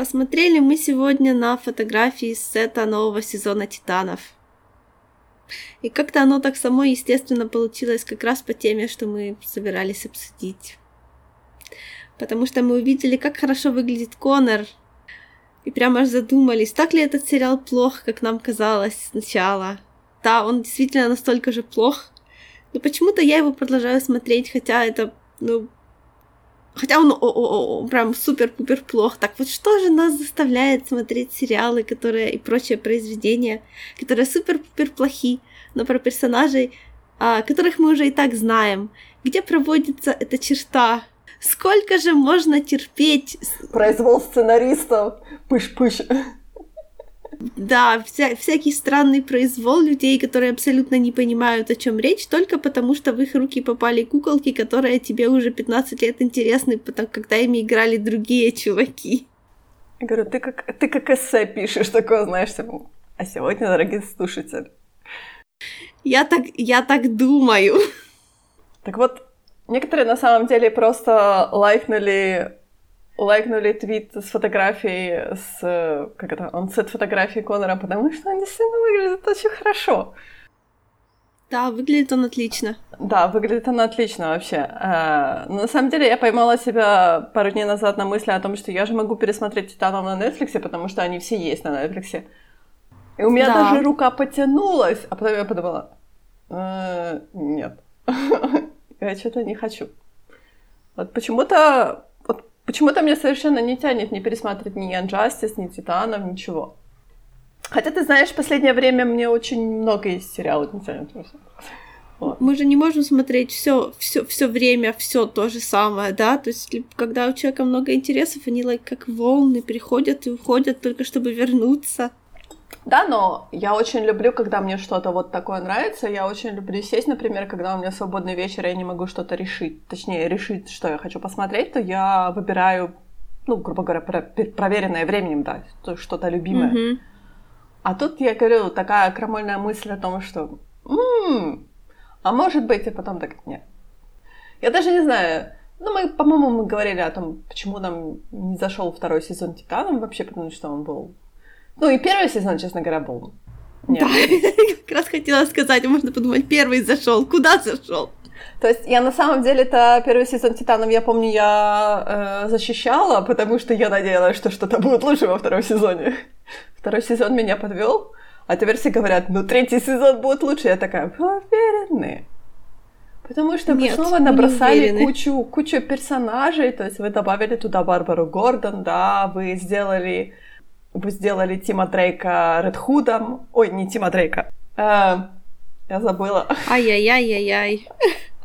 Посмотрели мы сегодня на фотографии с сета нового сезона «Титанов». И как-то оно так само, естественно, получилось как раз по теме, что мы собирались обсудить. Потому что мы увидели, как хорошо выглядит Конор, и прямо аж задумались, так ли этот сериал плох, как нам казалось сначала. Да, он действительно настолько же плох, но почему-то я его продолжаю смотреть, хотя это, ну, Хотя он о -о -о прям супер-пупер плох. Так вот что же нас заставляет смотреть сериалы, которые и прочие произведения, которые супер-пупер плохи, но про персонажей, а, которых мы уже и так знаем. Где проводится эта черта? Сколько же можно терпеть? Произвол сценаристов. Пыш-пыш. Да, вся, всякий странный произвол людей, которые абсолютно не понимают, о чем речь, только потому что в их руки попали куколки, которые тебе уже 15 лет интересны, потому когда ими играли другие чуваки. Я говорю, ты как, ты как эссе пишешь такое, знаешь, типа, а сегодня, дорогие слушатели. Я так, я так думаю. Так вот, некоторые на самом деле просто лайкнули лайкнули твит с фотографией, с, как это, он сет фотографии Конора, потому что он действительно выглядит очень хорошо. Да, выглядит он отлично. Да, выглядит он отлично вообще. Но на самом деле я поймала себя пару дней назад на мысли о том, что я же могу пересмотреть Титанов на Netflix, потому что они все есть на Netflix. И у меня да. даже рука потянулась, а потом я подумала, э, нет, я что-то не хочу. Вот почему-то Почему-то мне совершенно не тянет не пересматривать ни Unjustice, ни Титанов, ничего. Хотя, ты знаешь, в последнее время мне очень много из сериалов не тянет. Вот. Мы же не можем смотреть все, все, все время, все то же самое, да? То есть, когда у человека много интересов, они like, как волны приходят и уходят только чтобы вернуться. Да, но я очень люблю, когда мне что-то вот такое нравится. Я очень люблю сесть, например, когда у меня свободный вечер, и я не могу что-то решить. Точнее, решить, что я хочу посмотреть, то я выбираю, ну, грубо говоря, проверенное временем, да, что-то любимое. Mm-hmm. А тут я говорю, такая крамольная мысль о том, что м-м, а может быть, и потом так нет. Я даже не знаю, ну, мы, по-моему, мы говорили о том, почему нам не зашел второй сезон Титаном вообще, потому что он был ну и первый сезон, честно говоря, был. Нет. Да, как раз хотела сказать, можно подумать, первый зашел, куда зашел? То есть я на самом деле это первый сезон Титанов, я помню, я э, защищала, потому что я надеялась, что что-то будет лучше во втором сезоне. Второй сезон меня подвел, а теперь все говорят, ну третий сезон будет лучше. Я такая, вы уверены? Потому что Нет, снова набросали кучу, кучу персонажей, то есть вы добавили туда Барбару Гордон, да, вы сделали вы сделали Тима Дрейка Ред Худом. Ой, не Тима Дрейка. А, я забыла. Ай-яй-яй-яй-яй.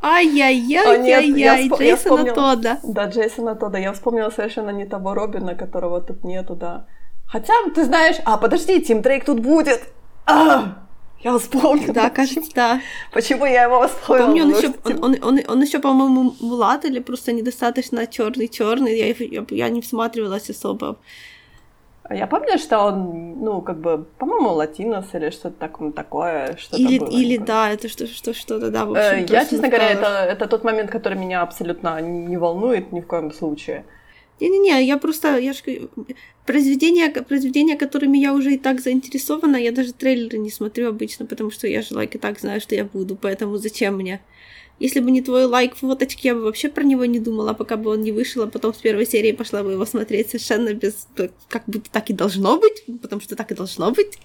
Ай-яй-яй-яй-яй, вспом... Джейсона Тодда. Да, Джейсона Тодда. Я вспомнила совершенно не того Робина, которого тут нету, да. Хотя, ты знаешь... А, подожди, Тим Дрейк тут будет. А! Я вспомнила. Да, кажется, да. Почему я его вспомнила? Помню, он еще, он, он, он, он еще, по-моему, млад или просто недостаточно черный черный. Я, я, я не всматривалась особо я помню, что он, ну, как бы, по-моему, латинос или что-то такое, такое что-то или, было. Или, да, это что, что, что-то, да, в общем, э, Я, честно говоря, это, это тот момент, который меня абсолютно не волнует ни в коем случае. Не-не-не, я просто, я ж, произведения, произведения, которыми я уже и так заинтересована, я даже трейлеры не смотрю обычно, потому что я же, лайк, и так знаю, что я буду, поэтому зачем мне? Если бы не твой лайк фоточки, я бы вообще про него не думала, пока бы он не вышел, а потом с первой серии пошла бы его смотреть совершенно без... Как будто так и должно быть, потому что так и должно быть.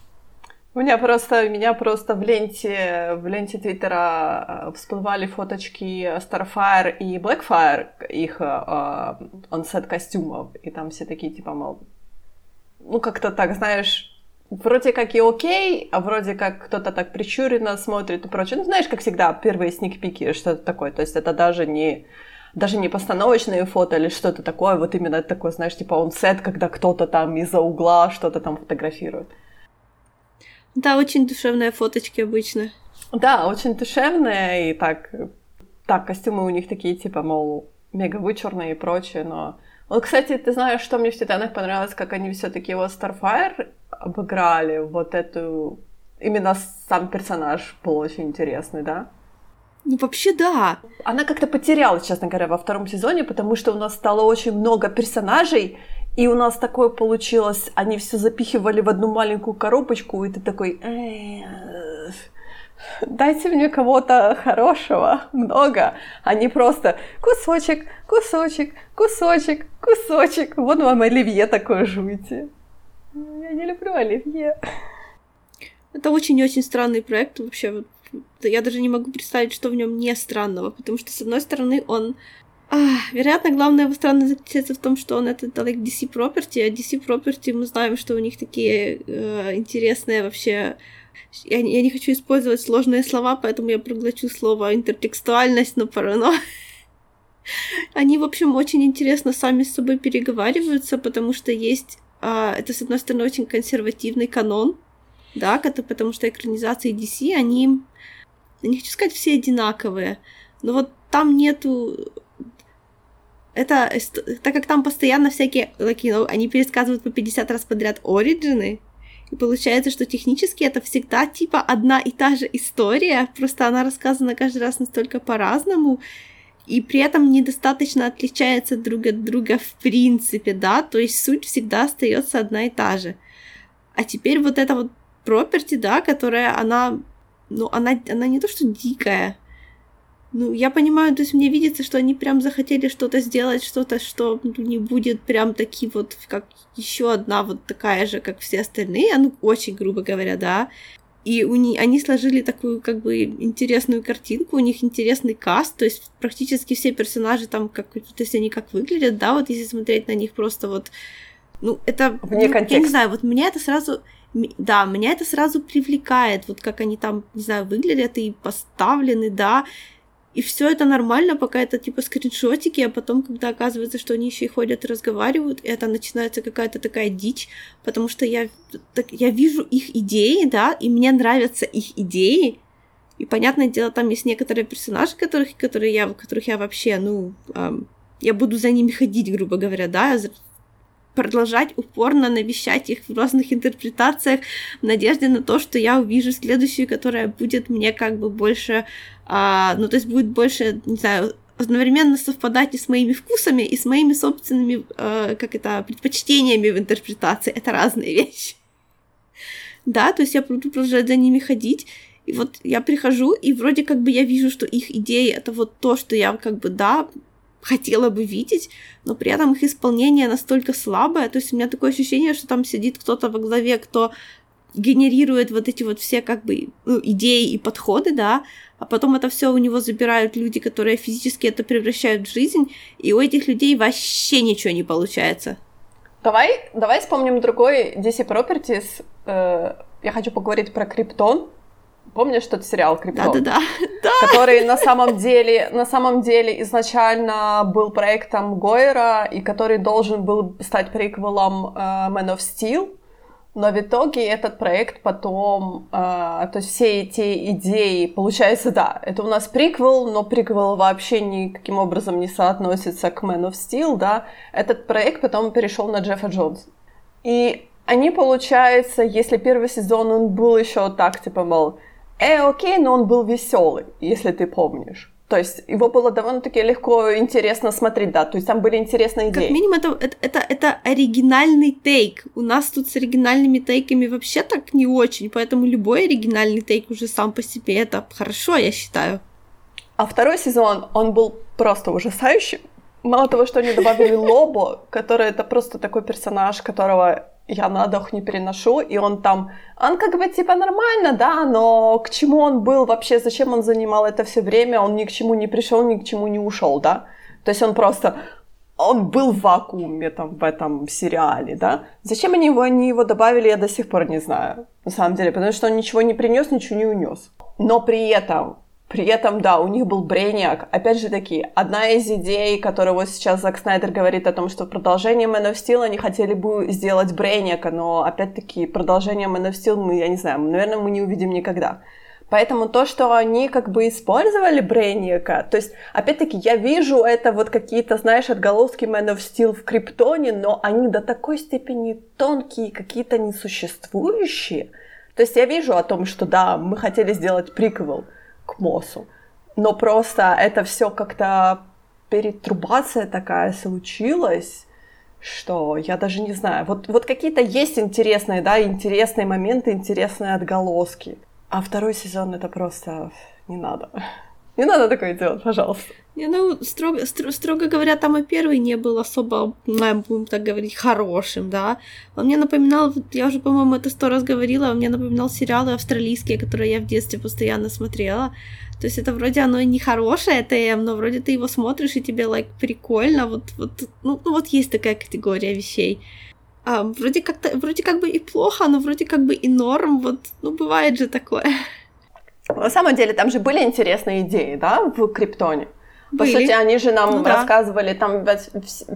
У меня просто, меня просто в ленте, в ленте Твиттера э, всплывали фоточки Starfire и Blackfire, их э, онсет костюмов, и там все такие, типа, мол, ну, как-то так, знаешь, вроде как и окей, а вроде как кто-то так причуренно смотрит и прочее. Ну, знаешь, как всегда, первые сникпики, что-то такое. То есть это даже не даже не постановочные фото или что-то такое, вот именно такое, знаешь, типа он сет, когда кто-то там из-за угла что-то там фотографирует. Да, очень душевные фоточки обычно. Да, очень душевные, и так, так, костюмы у них такие, типа, мол, мега вычурные и прочее, но... Вот, кстати, ты знаешь, что мне в «Титанах» понравилось, как они все таки его Starfire обыграли вот эту... Именно сам персонаж был очень интересный, да? Ну, вообще, да. Она как-то потерялась, честно говоря, во втором сезоне, потому что у нас стало очень много персонажей, И у нас такое получилось, они все запихивали в одну маленькую коробочку, и ты такой, дайте мне кого-то хорошего, много, а не просто кусочек, кусочек, кусочек, кусочек. Вот вам оливье такое жуйте. Я не люблю оливье. Это очень-очень странный проект вообще. Я даже не могу представить, что в нем не странного, потому что, с одной стороны, он а, вероятно, главная его странность заключается в том, что он это like DC Property, а DC Property мы знаем, что у них такие э, интересные вообще... Я, я не хочу использовать сложные слова, поэтому я проглочу слово интертекстуальность, но порой... Они, в общем, очень интересно сами с собой переговариваются, потому что есть... Э, это, с одной стороны, очень консервативный канон, да, потому что экранизации DC, они... Не хочу сказать, все одинаковые, но вот там нету это, так как там постоянно всякие, like, you know, они пересказывают по 50 раз подряд оригины, и получается, что технически это всегда типа одна и та же история, просто она рассказана каждый раз настолько по-разному, и при этом недостаточно отличается друг от друга в принципе, да, то есть суть всегда остается одна и та же. А теперь вот эта вот property, да, которая она, ну, она, она не то что дикая, ну, я понимаю, то есть мне видится, что они прям захотели что-то сделать, что-то, что не будет прям такие вот, как еще одна вот такая же, как все остальные, ну, очень грубо говоря, да. И у них, они сложили такую, как бы, интересную картинку, у них интересный каст, то есть практически все персонажи там, как, то есть они как выглядят, да, вот если смотреть на них просто вот, ну, это... Ну. Я не знаю, вот меня это сразу да, меня это сразу привлекает, вот как они там, не знаю, выглядят и поставлены, да, и все это нормально, пока это типа скриншотики, а потом, когда оказывается, что они еще и ходят и разговаривают, это начинается какая-то такая дичь, потому что я, так, я вижу их идеи, да, и мне нравятся их идеи, и понятное дело, там есть некоторые персонажи, которых, которые я, которых я вообще, ну, эм, я буду за ними ходить, грубо говоря, да, продолжать упорно навещать их в разных интерпретациях в надежде на то, что я увижу следующую, которая будет мне как бы больше а, ну, то есть будет больше, не знаю, одновременно совпадать и с моими вкусами, и с моими собственными, э, как это, предпочтениями в интерпретации. Это разные вещи. Да, то есть я буду продолжать за ними ходить, и вот я прихожу, и вроде как бы я вижу, что их идеи это вот то, что я как бы, да, хотела бы видеть, но при этом их исполнение настолько слабое, то есть у меня такое ощущение, что там сидит кто-то во главе, кто генерирует вот эти вот все как бы ну, идеи и подходы, да, а потом это все у него забирают люди, которые физически это превращают в жизнь, и у этих людей вообще ничего не получается. Давай, давай вспомним другой DC Properties. Э, я хочу поговорить про Криптон. Помнишь тот сериал Криптон? Да-да-да. Который на самом деле, на самом деле изначально был проектом Гойера, и который должен был стать приквелом э, Man of Steel. Но в итоге этот проект потом, э, то есть все эти идеи, получается, да, это у нас приквел, но приквел вообще никаким образом не соотносится к Man of Steel, да. Этот проект потом перешел на Джеффа Джонса. И они, получается, если первый сезон он был еще так, типа, мол, э, окей, но он был веселый, если ты помнишь. То есть его было довольно-таки легко интересно смотреть, да, то есть там были интересные идеи. Как минимум это, это, это, это оригинальный тейк. У нас тут с оригинальными тейками вообще так не очень, поэтому любой оригинальный тейк уже сам по себе это хорошо, я считаю. А второй сезон, он был просто ужасающий. Мало того, что они добавили Лобо, который это просто такой персонаж, которого я на дух не переношу, и он там, он как бы типа нормально, да, но к чему он был вообще, зачем он занимал это все время, он ни к чему не пришел, ни к чему не ушел, да, то есть он просто, он был в вакууме там в этом сериале, да, зачем они его, они его добавили, я до сих пор не знаю, на самом деле, потому что он ничего не принес, ничего не унес, но при этом при этом, да, у них был Брейниак. Опять же таки, одна из идей, которую вот сейчас Зак Снайдер говорит о том, что в продолжении Man of Steel они хотели бы сделать Брейниака, но опять-таки продолжение Man of Steel мы, я не знаю, наверное, мы не увидим никогда. Поэтому то, что они как бы использовали Брейниака, то есть, опять-таки, я вижу это вот какие-то, знаешь, отголоски Man of Steel в Криптоне, но они до такой степени тонкие, какие-то несуществующие. То есть я вижу о том, что да, мы хотели сделать приквел, к Мосу. Но просто это все как-то перетрубация такая случилась, что я даже не знаю. Вот, вот какие-то есть интересные, да, интересные моменты, интересные отголоски. А второй сезон это просто не надо. Не надо такое делать, пожалуйста. Не, ну, строго, строго, строго говоря, там и первый не был особо, будем так говорить, хорошим, да. Он мне напоминал, я уже, по-моему, это сто раз говорила, он мне напоминал сериалы австралийские, которые я в детстве постоянно смотрела. То есть это вроде оно не хорошее ТМ, но вроде ты его смотришь, и тебе, like, прикольно, вот, вот, ну, ну вот есть такая категория вещей. А, вроде как-то, вроде как бы и плохо, но вроде как бы и норм, вот, ну, бывает же такое. На самом деле, там же были интересные идеи, да, в Криптоне. По Были. сути, они же нам ну, рассказывали да. там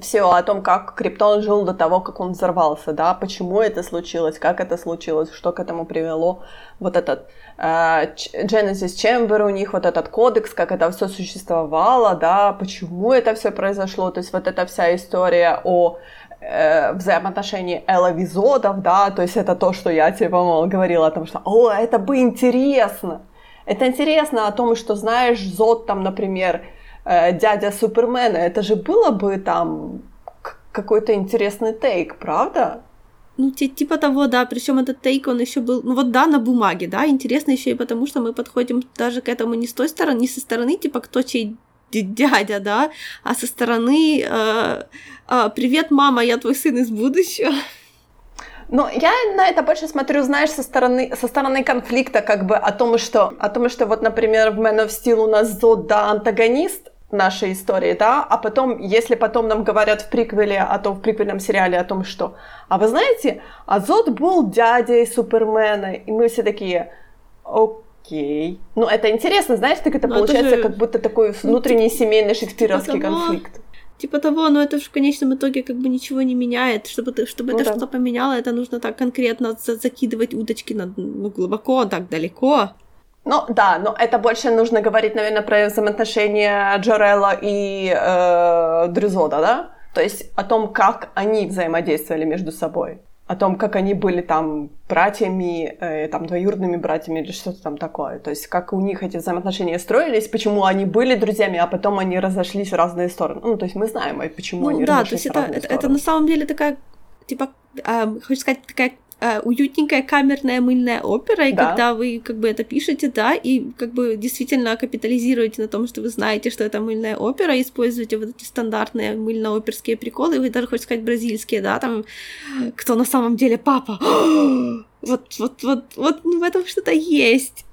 все о том, как Криптон жил до того, как он взорвался, да, почему это случилось, как это случилось, что к этому привело. Вот этот э, Genesis Chamber у них, вот этот кодекс, как это все существовало, да, почему это все произошло, то есть вот эта вся история о э, взаимоотношении эловизодов, да, то есть это то, что я тебе, по-моему, говорила о том, что, о, это бы интересно, это интересно о том, что, знаешь, Зод там, например, э, дядя Супермена, это же было бы там какой-то интересный тейк, правда? Ну, типа того, да, причем этот тейк, он еще был, ну вот да, на бумаге, да, интересно еще и потому, что мы подходим даже к этому не с той стороны, не со стороны, типа, кто чей дядя, да, а со стороны э, э, «Привет, мама, я твой сын из будущего». Ну, я на это больше смотрю, знаешь, со стороны, со стороны конфликта, как бы о том, что, о том, что вот, например, в Man of Steel у нас Зод, да, антагонист нашей истории, да, а потом, если потом нам говорят в приквеле, о том, в приквельном сериале о том, что, а вы знаете, а Зод был дядей Супермена, и мы все такие, окей. Ну, это интересно, знаешь, так это Но получается это же... как будто такой ну, внутренний ну, семейный шекспировский типа конфликт. Типа того, но это в конечном итоге как бы ничего не меняет. Чтобы, ты, чтобы ну, это да. что-то поменяло, это нужно так конкретно закидывать удочки на, ну, глубоко, так далеко. Ну да, но это больше нужно говорить, наверное, про взаимоотношения Джорелла и э, Дрюзода, да? То есть о том, как они взаимодействовали между собой о том, как они были там братьями, э, там двоюродными братьями или что-то там такое. То есть как у них эти взаимоотношения строились, почему они были друзьями, а потом они разошлись в разные стороны. Ну, то есть мы знаем, почему ну, они да, разошлись то есть в это, это, это на самом деле такая, типа, э, хочу сказать, такая э, уютненькая камерная мыльная опера, и да. когда вы как бы это пишете, да, и как бы действительно капитализируете на том, что вы знаете, что это мыльная опера, используете вот эти стандартные мыльно-оперские приколы, вы даже, хочется сказать, бразильские, да, там, кто на самом деле папа, вот, вот, вот, вот ну, в этом что-то есть.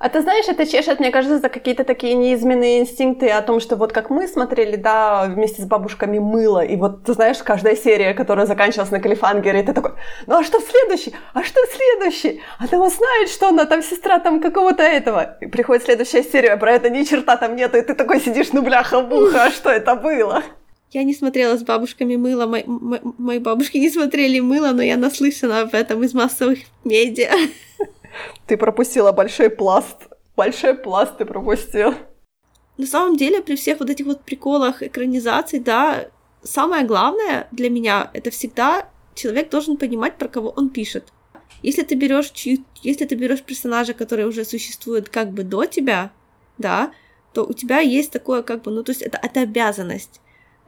А ты знаешь, это чешет, мне кажется, за какие-то такие неизменные инстинкты о том, что вот как мы смотрели, да, вместе с бабушками мыло, и вот, ты знаешь, каждая серия, которая заканчивалась на Калифангере, ты такой, ну а что следующий? А что в следующий? А там знает, что она там сестра там какого-то этого. И приходит следующая серия, про это ни черта там нету, и ты такой сидишь, ну бляха-муха, а что это было? Я не смотрела с бабушками мыло, мои, мои бабушки не смотрели мыло, но я наслышана об этом из массовых медиа. Ты пропустила большой пласт. Большой пласт ты пропустил. На самом деле, при всех вот этих вот приколах экранизаций, да, самое главное для меня это всегда человек должен понимать, про кого он пишет. Если ты берешь чью, если ты берешь персонажа, который уже существует как бы до тебя, да, то у тебя есть такое как бы, ну то есть это, это обязанность.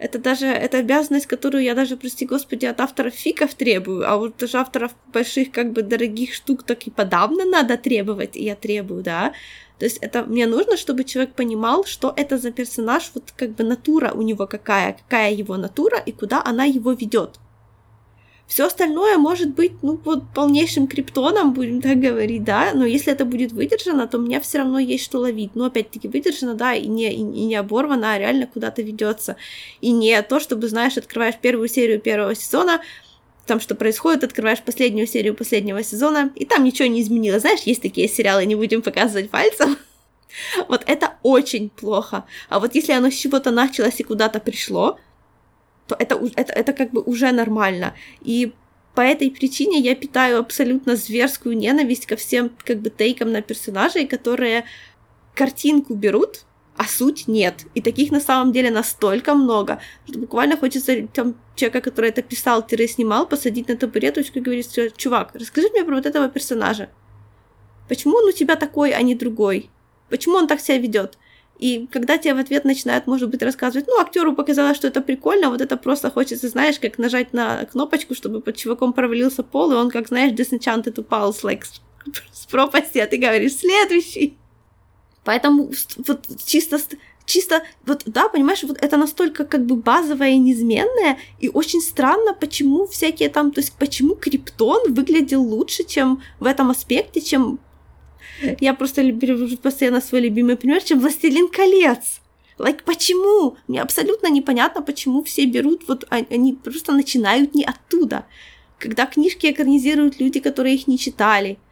Это даже это обязанность, которую я даже, прости господи, от авторов фиков требую, а вот даже авторов больших, как бы, дорогих штук так и подавно надо требовать, и я требую, да. То есть это мне нужно, чтобы человек понимал, что это за персонаж, вот как бы натура у него какая, какая его натура и куда она его ведет. Все остальное может быть, ну, вот полнейшим криптоном, будем так говорить, да, но если это будет выдержано, то у меня все равно есть что ловить. Но опять-таки выдержано, да, и не, и, и не оборвано, а реально куда-то ведется. И не то, чтобы, знаешь, открываешь первую серию первого сезона, там что происходит, открываешь последнюю серию последнего сезона, и там ничего не изменилось. Знаешь, есть такие сериалы, не будем показывать пальцем. Вот это очень плохо. А вот если оно с чего-то началось и куда-то пришло, то это, это, это как бы уже нормально. И по этой причине я питаю абсолютно зверскую ненависть ко всем как бы тейкам на персонажей, которые картинку берут, а суть нет. И таких на самом деле настолько много, что буквально хочется там, человека, который это писал-снимал, посадить на табуреточку и говорить, чувак, расскажи мне про вот этого персонажа. Почему он у тебя такой, а не другой? Почему он так себя ведет? И когда тебе в ответ начинают, может быть, рассказывать, ну, актеру показалось, что это прикольно, вот это просто хочется, знаешь, как нажать на кнопочку, чтобы под чуваком провалился пол, и он, как, знаешь, disenchanted упал с, like, с пропасти, а ты говоришь, следующий. Поэтому вот чисто чисто, вот, да, понимаешь, вот это настолько как бы базовое и неизменное, и очень странно, почему всякие там, то есть почему Криптон выглядел лучше, чем в этом аспекте, чем я просто привожу постоянно свой любимый пример, чем «Властелин колец». Like, почему? Мне абсолютно непонятно, почему все берут, вот а, они просто начинают не оттуда. Когда книжки экранизируют люди, которые их не читали –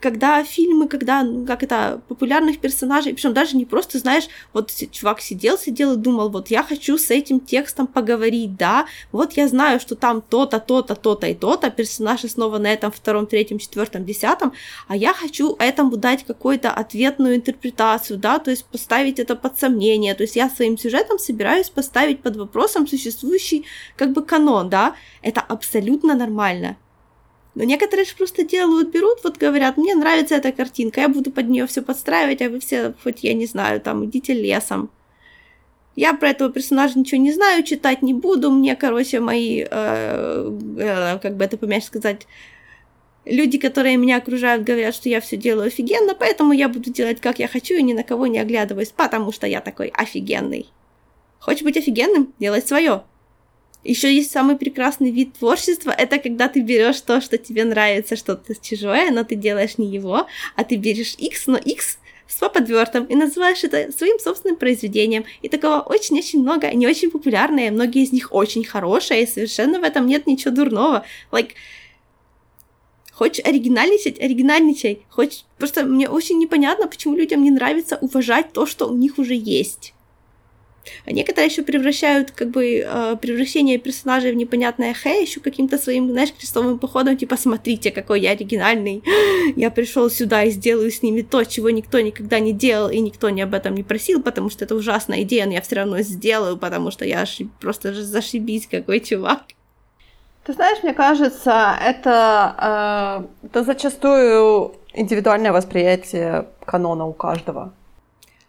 когда фильмы, когда, ну, как это, популярных персонажей, причем даже не просто, знаешь, вот чувак сидел, сидел и думал, вот я хочу с этим текстом поговорить, да, вот я знаю, что там то-то, то-то, то-то и то-то, персонаж снова на этом втором, третьем, четвертом, десятом, а я хочу этому дать какую-то ответную интерпретацию, да, то есть поставить это под сомнение, то есть я своим сюжетом собираюсь поставить под вопросом существующий как бы канон, да, это абсолютно нормально, но некоторые же просто делают, берут, вот говорят, мне нравится эта картинка, я буду под нее все подстраивать, а вы все, хоть я не знаю, там, идите лесом. Я про этого персонажа ничего не знаю, читать не буду, мне, короче, мои, э, э, как бы это помягче сказать, люди, которые меня окружают, говорят, что я все делаю офигенно, поэтому я буду делать, как я хочу, и ни на кого не оглядываюсь, потому что я такой офигенный. Хочешь быть офигенным? Делай свое. Еще есть самый прекрасный вид творчества, это когда ты берешь то, что тебе нравится, что-то чужое, но ты делаешь не его, а ты берешь X, но X с подвертом и называешь это своим собственным произведением. И такого очень-очень много, они очень популярные, многие из них очень хорошие, и совершенно в этом нет ничего дурного. Like, Хочешь оригинальничать, оригинальничай. Хочешь... Просто мне очень непонятно, почему людям не нравится уважать то, что у них уже есть. Некоторые еще превращают как бы э, превращение персонажей в непонятное хэ еще каким-то своим, знаешь, крестовым походом, типа, смотрите, какой я оригинальный, я пришел сюда и сделаю с ними то, чего никто никогда не делал, и никто не об этом не просил, потому что это ужасная идея, но я все равно сделаю, потому что я просто же зашибись какой чувак. Ты знаешь, мне кажется, это, э, это зачастую индивидуальное восприятие канона у каждого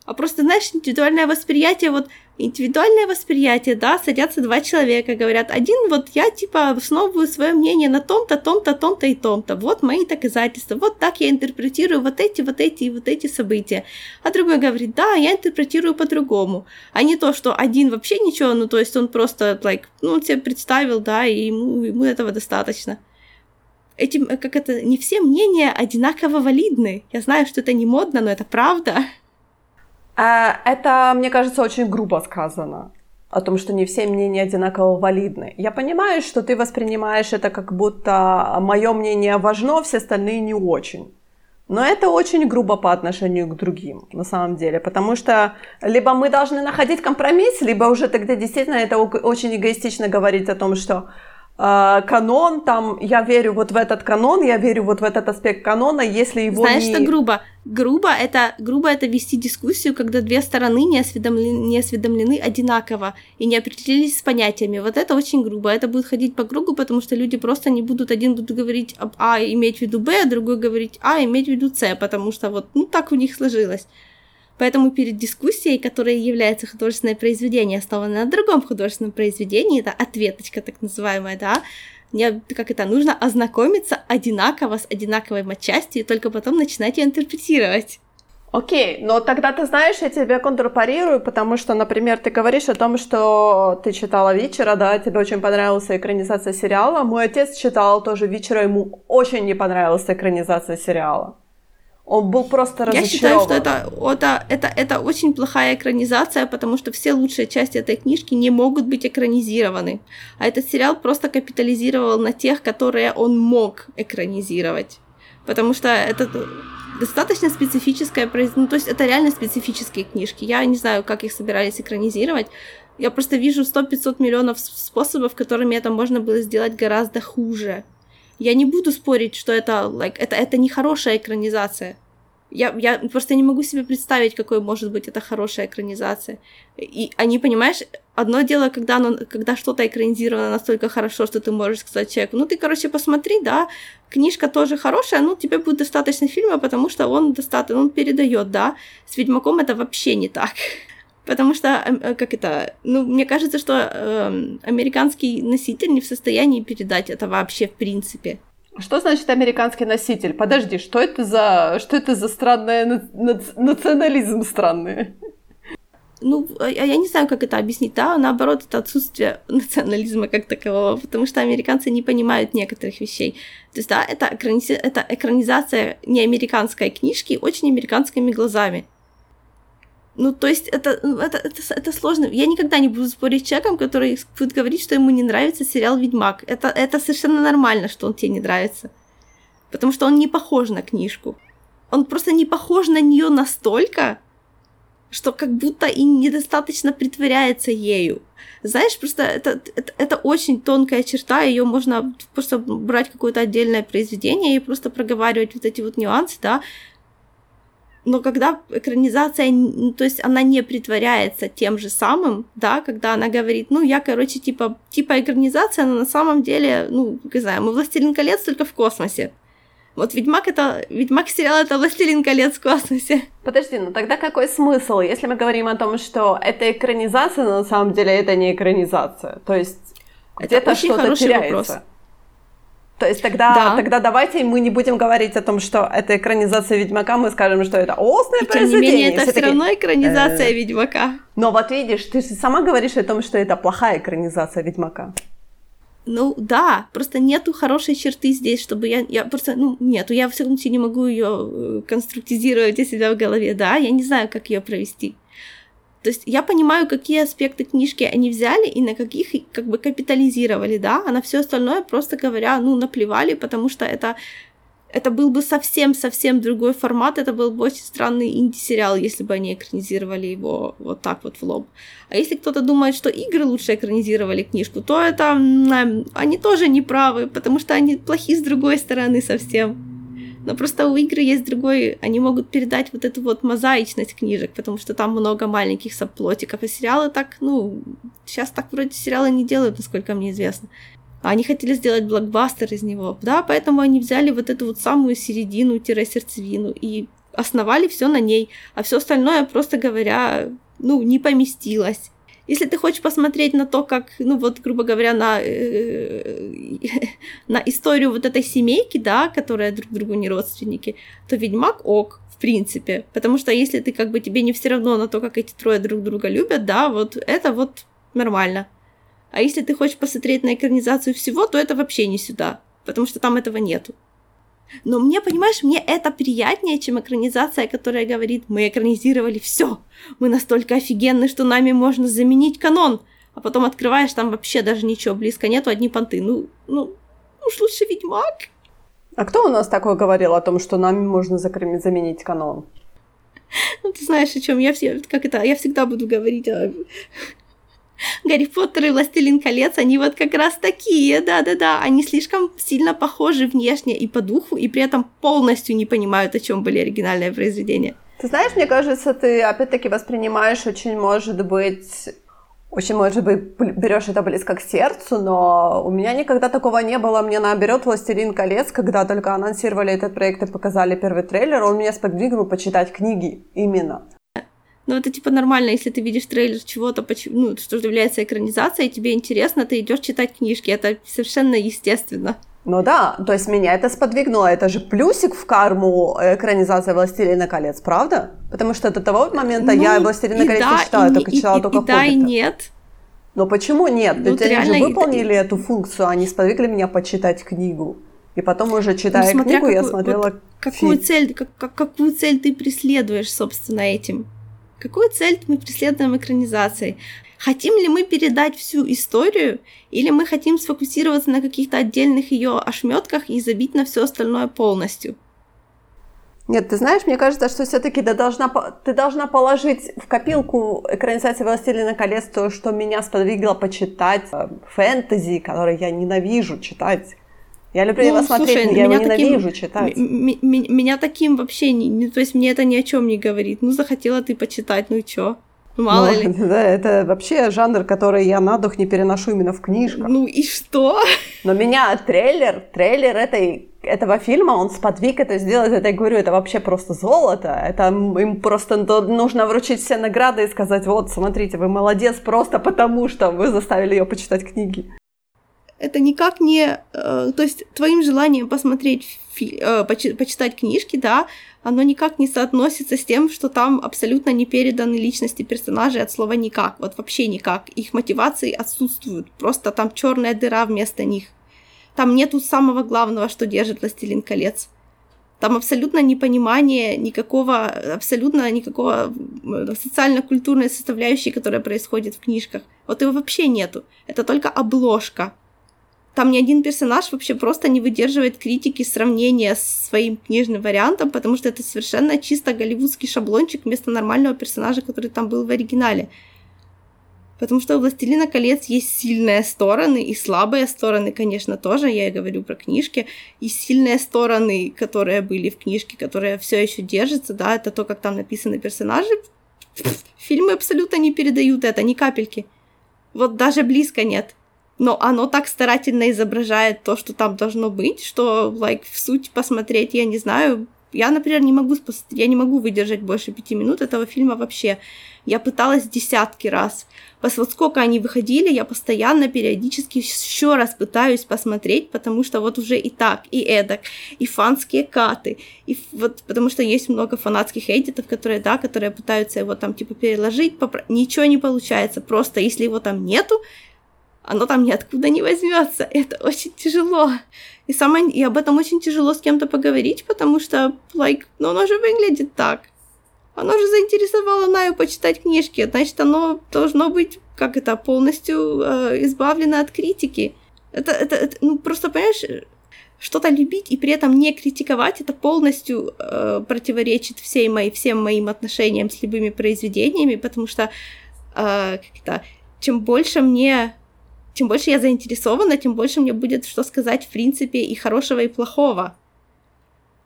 а просто, знаешь, индивидуальное восприятие, вот индивидуальное восприятие, да, садятся два человека, говорят, один вот я, типа, основываю свое мнение на том-то, том-то, том-то и том-то, вот мои доказательства, вот так я интерпретирую вот эти, вот эти и вот эти события. А другой говорит, да, я интерпретирую по-другому, а не то, что один вообще ничего, ну, то есть он просто, like, ну, он себе представил, да, и ему, ему этого достаточно этим, как это, не все мнения одинаково валидны. Я знаю, что это не модно, но это правда. А, это, мне кажется, очень грубо сказано о том, что не все мнения одинаково валидны. Я понимаю, что ты воспринимаешь это как будто мое мнение важно, все остальные не очень. Но это очень грубо по отношению к другим, на самом деле, потому что либо мы должны находить компромисс, либо уже тогда действительно это очень эгоистично говорить о том, что канон, там, я верю вот в этот канон, я верю вот в этот аспект канона, если его Знаешь, не... что грубо? Грубо это, грубо это вести дискуссию, когда две стороны не осведомлены, не осведомлены одинаково и не определились с понятиями. Вот это очень грубо. Это будет ходить по кругу, потому что люди просто не будут, один будут говорить об А, иметь в виду Б, а другой говорить А, иметь в виду С, потому что вот, ну, так у них сложилось. Поэтому перед дискуссией, которая является художественное произведение, основанное на другом художественном произведении, это ответочка так называемая, да, мне, как это, нужно ознакомиться одинаково с одинаковой матчастью и только потом начинать ее интерпретировать. Окей, но тогда ты знаешь, я тебе контрпарирую, потому что, например, ты говоришь о том, что ты читала «Вечера», да, тебе очень понравилась экранизация сериала. Мой отец читал тоже «Вечера», ему очень не понравилась экранизация сериала. Он был просто разочарован. Я считаю, что это, это, это, это очень плохая экранизация, потому что все лучшие части этой книжки не могут быть экранизированы. А этот сериал просто капитализировал на тех, которые он мог экранизировать. Потому что это достаточно специфическая, ну, то есть это реально специфические книжки. Я не знаю, как их собирались экранизировать. Я просто вижу 100-500 миллионов способов, которыми это можно было сделать гораздо хуже. Я не буду спорить, что это, like, это, это не хорошая экранизация. Я, я просто не могу себе представить, какой может быть это хорошая экранизация. И они, понимаешь, одно дело, когда, оно, когда что-то экранизировано настолько хорошо, что ты можешь сказать человеку, ну ты, короче, посмотри, да, книжка тоже хорошая, ну тебе будет достаточно фильма, потому что он достаточно, он передает, да. С Ведьмаком это вообще не так. Потому что, эм, э, как это, ну, мне кажется, что э, американский носитель не в состоянии передать это вообще в принципе. Что значит американский носитель? Подожди, что это за, что это за странный на- национализм странный? Ну, а, я не знаю, как это объяснить, да, наоборот, это отсутствие национализма как такового, потому что американцы не понимают некоторых вещей. То есть, да, это, экранизи... это экранизация не американской книжки очень американскими глазами. Ну, то есть это, ну, это, это, это сложно. Я никогда не буду спорить с человеком, который будет говорить, что ему не нравится сериал «Ведьмак». Это, это совершенно нормально, что он тебе не нравится. Потому что он не похож на книжку. Он просто не похож на нее настолько, что как будто и недостаточно притворяется ею. Знаешь, просто это, это, это очень тонкая черта, ее можно просто брать какое-то отдельное произведение и просто проговаривать вот эти вот нюансы, да, но когда экранизация, то есть она не притворяется тем же самым, да, когда она говорит, ну, я, короче, типа, типа экранизация, но на самом деле, ну, не знаю, мы «Властелин колец» только в космосе. Вот Ведьмак это... Ведьмак сериал это «Властелин колец» в космосе. Подожди, ну тогда какой смысл, если мы говорим о том, что это экранизация, но на самом деле это не экранизация? То есть где-то что-то теряется. Вопрос. То есть тогда, да. тогда давайте мы не будем говорить о том, что это экранизация Ведьмака, мы скажем, что это остное и, произведение. Тем не менее, это все, все равно экранизация э... Ведьмака. Но вот видишь, ты же сама говоришь о том, что это плохая экранизация Ведьмака. Ну да, просто нету хорошей черты здесь, чтобы я, я просто, ну нету, я в всяком случае не могу ее э, конструктизировать у себя в голове, да, я не знаю, как ее провести. То есть я понимаю, какие аспекты книжки они взяли и на каких как бы капитализировали, да, а на все остальное, просто говоря, ну, наплевали, потому что это, это был бы совсем-совсем другой формат, это был бы очень странный инди-сериал, если бы они экранизировали его вот так вот в лоб. А если кто-то думает, что игры лучше экранизировали книжку, то это они тоже не правы, потому что они плохи с другой стороны совсем. Но просто у игры есть другой, они могут передать вот эту вот мозаичность книжек, потому что там много маленьких сабплотиков, а сериалы так, ну, сейчас так вроде сериалы не делают, насколько мне известно. Они хотели сделать блокбастер из него, да, поэтому они взяли вот эту вот самую середину-сердцевину и основали все на ней, а все остальное, просто говоря, ну, не поместилось. Если ты хочешь посмотреть на то, как, ну вот, грубо говоря, на, э, на историю вот этой семейки, да, которая друг другу не родственники, то Ведьмак ок, в принципе. Потому что если ты как бы тебе не все равно на то, как эти трое друг друга любят, да, вот это вот нормально. А если ты хочешь посмотреть на экранизацию всего, то это вообще не сюда, потому что там этого нету. Но мне, понимаешь, мне это приятнее, чем экранизация, которая говорит, мы экранизировали все, мы настолько офигенны, что нами можно заменить канон. А потом открываешь, там вообще даже ничего близко нету, одни понты. Ну, ну, уж лучше Ведьмак. А кто у нас такое говорил о том, что нами можно заменить канон? Ну, ты знаешь, о чем я все, как это, я всегда буду говорить о Гарри Поттер и Властелин колец, они вот как раз такие, да-да-да, они слишком сильно похожи внешне и по духу, и при этом полностью не понимают, о чем были оригинальные произведения. Ты знаешь, мне кажется, ты опять-таки воспринимаешь очень, может быть, очень, может быть, берешь это близко к сердцу, но у меня никогда такого не было. Мне наоборот «Властелин колец», когда только анонсировали этот проект и показали первый трейлер, он меня сподвигнул почитать книги именно. Ну, это типа нормально, если ты видишь трейлер чего-то, ну, что является экранизацией, тебе интересно, ты идешь читать книжки. Это совершенно естественно. Ну да, то есть меня это сподвигнуло. Это же плюсик в карму экранизации «Властелина колец», правда? Потому что до того момента ну, я «Властелина колец» да, не читала, и, только читала и, только и, да, и нет. Но почему нет? Ну, Ведь они же выполнили и... эту функцию, они сподвигли меня почитать книгу. И потом уже читая ну, книгу, какую, я смотрела вот, какую цель, как, как, какую цель ты преследуешь, собственно, этим? Какую цель мы преследуем экранизацией? Хотим ли мы передать всю историю, или мы хотим сфокусироваться на каких-то отдельных ее ошметках и забить на все остальное полностью? Нет, ты знаешь, мне кажется, что все-таки ты должна, ты должна положить в копилку экранизации «Властелина колец» то, что меня сподвигло почитать э, фэнтези, которые я ненавижу читать. Я люблю ну, его смотреть, слушай, я его ненавижу таким, читать. Меня таким вообще не... То есть мне это ни о чем не говорит. Ну, захотела ты почитать, ну и чё? Мало ну, ли. Да, это вообще жанр, который я на дух не переношу именно в книжках. Ну и что? Но меня трейлер, трейлер этой, этого фильма, он сподвиг это сделать. Это я говорю, это вообще просто золото. Это им просто нужно вручить все награды и сказать, вот, смотрите, вы молодец просто потому, что вы заставили ее почитать книги. Это никак не... Э, то есть твоим желанием посмотреть, фи, э, почитать книжки, да, оно никак не соотносится с тем, что там абсолютно не переданы личности персонажей от слова никак, вот вообще никак. Их мотивации отсутствуют, просто там черная дыра вместо них. Там нету самого главного, что держит Властелин колец. Там абсолютно непонимание никакого, абсолютно никакого социально-культурной составляющей, которая происходит в книжках. Вот его вообще нету. Это только обложка. Там ни один персонаж вообще просто не выдерживает критики сравнения с своим книжным вариантом, потому что это совершенно чисто голливудский шаблончик вместо нормального персонажа, который там был в оригинале. Потому что у «Властелина колец» есть сильные стороны и слабые стороны, конечно, тоже, я и говорю про книжки, и сильные стороны, которые были в книжке, которые все еще держатся, да, это то, как там написаны персонажи. Фильмы абсолютно не передают это, ни капельки. Вот даже близко нет но оно так старательно изображает то, что там должно быть, что, like, в суть посмотреть, я не знаю, я, например, не могу, я не могу выдержать больше пяти минут этого фильма вообще. Я пыталась десятки раз. Вот сколько они выходили, я постоянно, периодически еще раз пытаюсь посмотреть, потому что вот уже и так, и эдак, и фанские каты, и вот, потому что есть много фанатских эдитов, которые, да, которые пытаются его там, типа, переложить, попро... ничего не получается, просто если его там нету, оно там ниоткуда не возьмется. Это очень тяжело. И, самое, и об этом очень тяжело с кем-то поговорить, потому что, like, ну оно же выглядит так. Оно же заинтересовало Наю почитать книжки, значит, оно должно быть, как это, полностью э, избавлено от критики. Это, это, это, ну, просто, понимаешь, что-то любить и при этом не критиковать, это полностью э, противоречит всей моей, всем моим отношениям с любыми произведениями, потому что э, как это, чем больше мне чем больше я заинтересована, тем больше мне будет что сказать, в принципе, и хорошего, и плохого.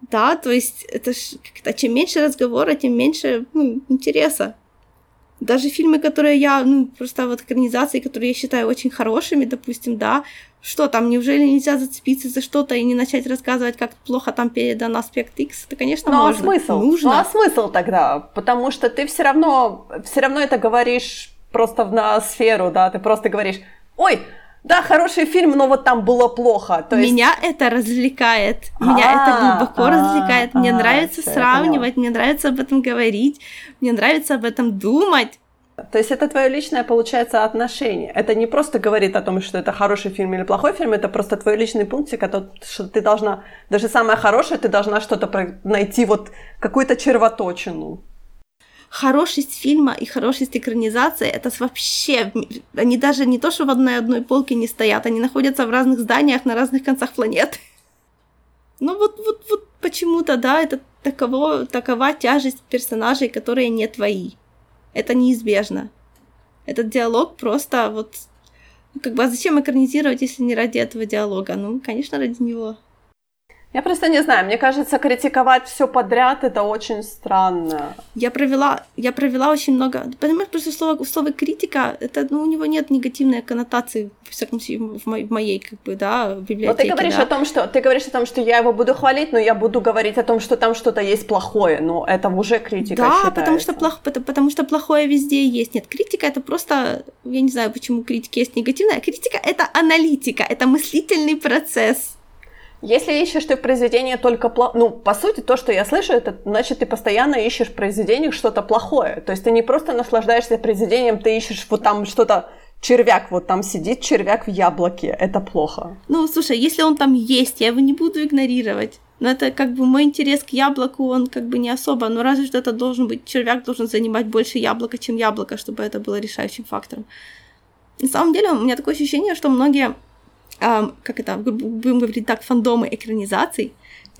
Да, то есть это ж, как-то, чем меньше разговора, тем меньше ну, интереса. Даже фильмы, которые я, ну, просто вот экранизации, которые я считаю очень хорошими, допустим, да, что там, неужели нельзя зацепиться за что-то и не начать рассказывать, как плохо там передан аспект X? Это, конечно, ну, можно. а смысл? Нужно. Ну, а смысл тогда? Потому что ты все равно, все равно это говоришь просто на сферу, да, ты просто говоришь, ой, да, хороший фильм, но вот там было плохо. То есть... Меня это развлекает. Меня это а, глубоко а, развлекает. Мне а, нравится сравнивать, мне нравится об этом говорить, мне нравится об этом думать. То есть это твое личное, получается, отношение. Это не просто говорит о том, что это хороший фильм или плохой фильм, это просто твой личный пунктик, это что ты должна, даже самое хорошее, ты должна что-то найти, вот какую-то червоточину хорошесть фильма и хорошесть экранизации, это вообще, они даже не то, что в одной одной полке не стоят, они находятся в разных зданиях на разных концах планеты. Ну вот, вот, вот почему-то, да, это таково, такова тяжесть персонажей, которые не твои. Это неизбежно. Этот диалог просто вот... Как бы, а зачем экранизировать, если не ради этого диалога? Ну, конечно, ради него. Я просто не знаю, мне кажется, критиковать все подряд это очень странно. Я провела, я провела очень много. Понимаешь, просто слово, слово критика, это, ну, у него нет негативной коннотации, в всяком случае, в, моей, в моей как бы, да, библиотеке. Но ты говоришь да. о том, что ты говоришь о том, что я его буду хвалить, но я буду говорить о том, что там что-то есть плохое, но это уже критика. Да, считается. потому что плохо, потому, потому что плохое везде есть. Нет, критика это просто, я не знаю, почему критика есть негативная. Критика это аналитика, это мыслительный процесс. Если ищешь ты в произведении только плохое, ну, по сути, то, что я слышу, это значит, ты постоянно ищешь в произведениях что-то плохое. То есть ты не просто наслаждаешься произведением, ты ищешь вот там что-то червяк, вот там сидит червяк в яблоке, это плохо. Ну, слушай, если он там есть, я его не буду игнорировать. Но это как бы мой интерес к яблоку, он как бы не особо, но разве что это должен быть, червяк должен занимать больше яблока, чем яблоко, чтобы это было решающим фактором. На самом деле, у меня такое ощущение, что многие э, как это, будем говорить так, фандомы экранизаций,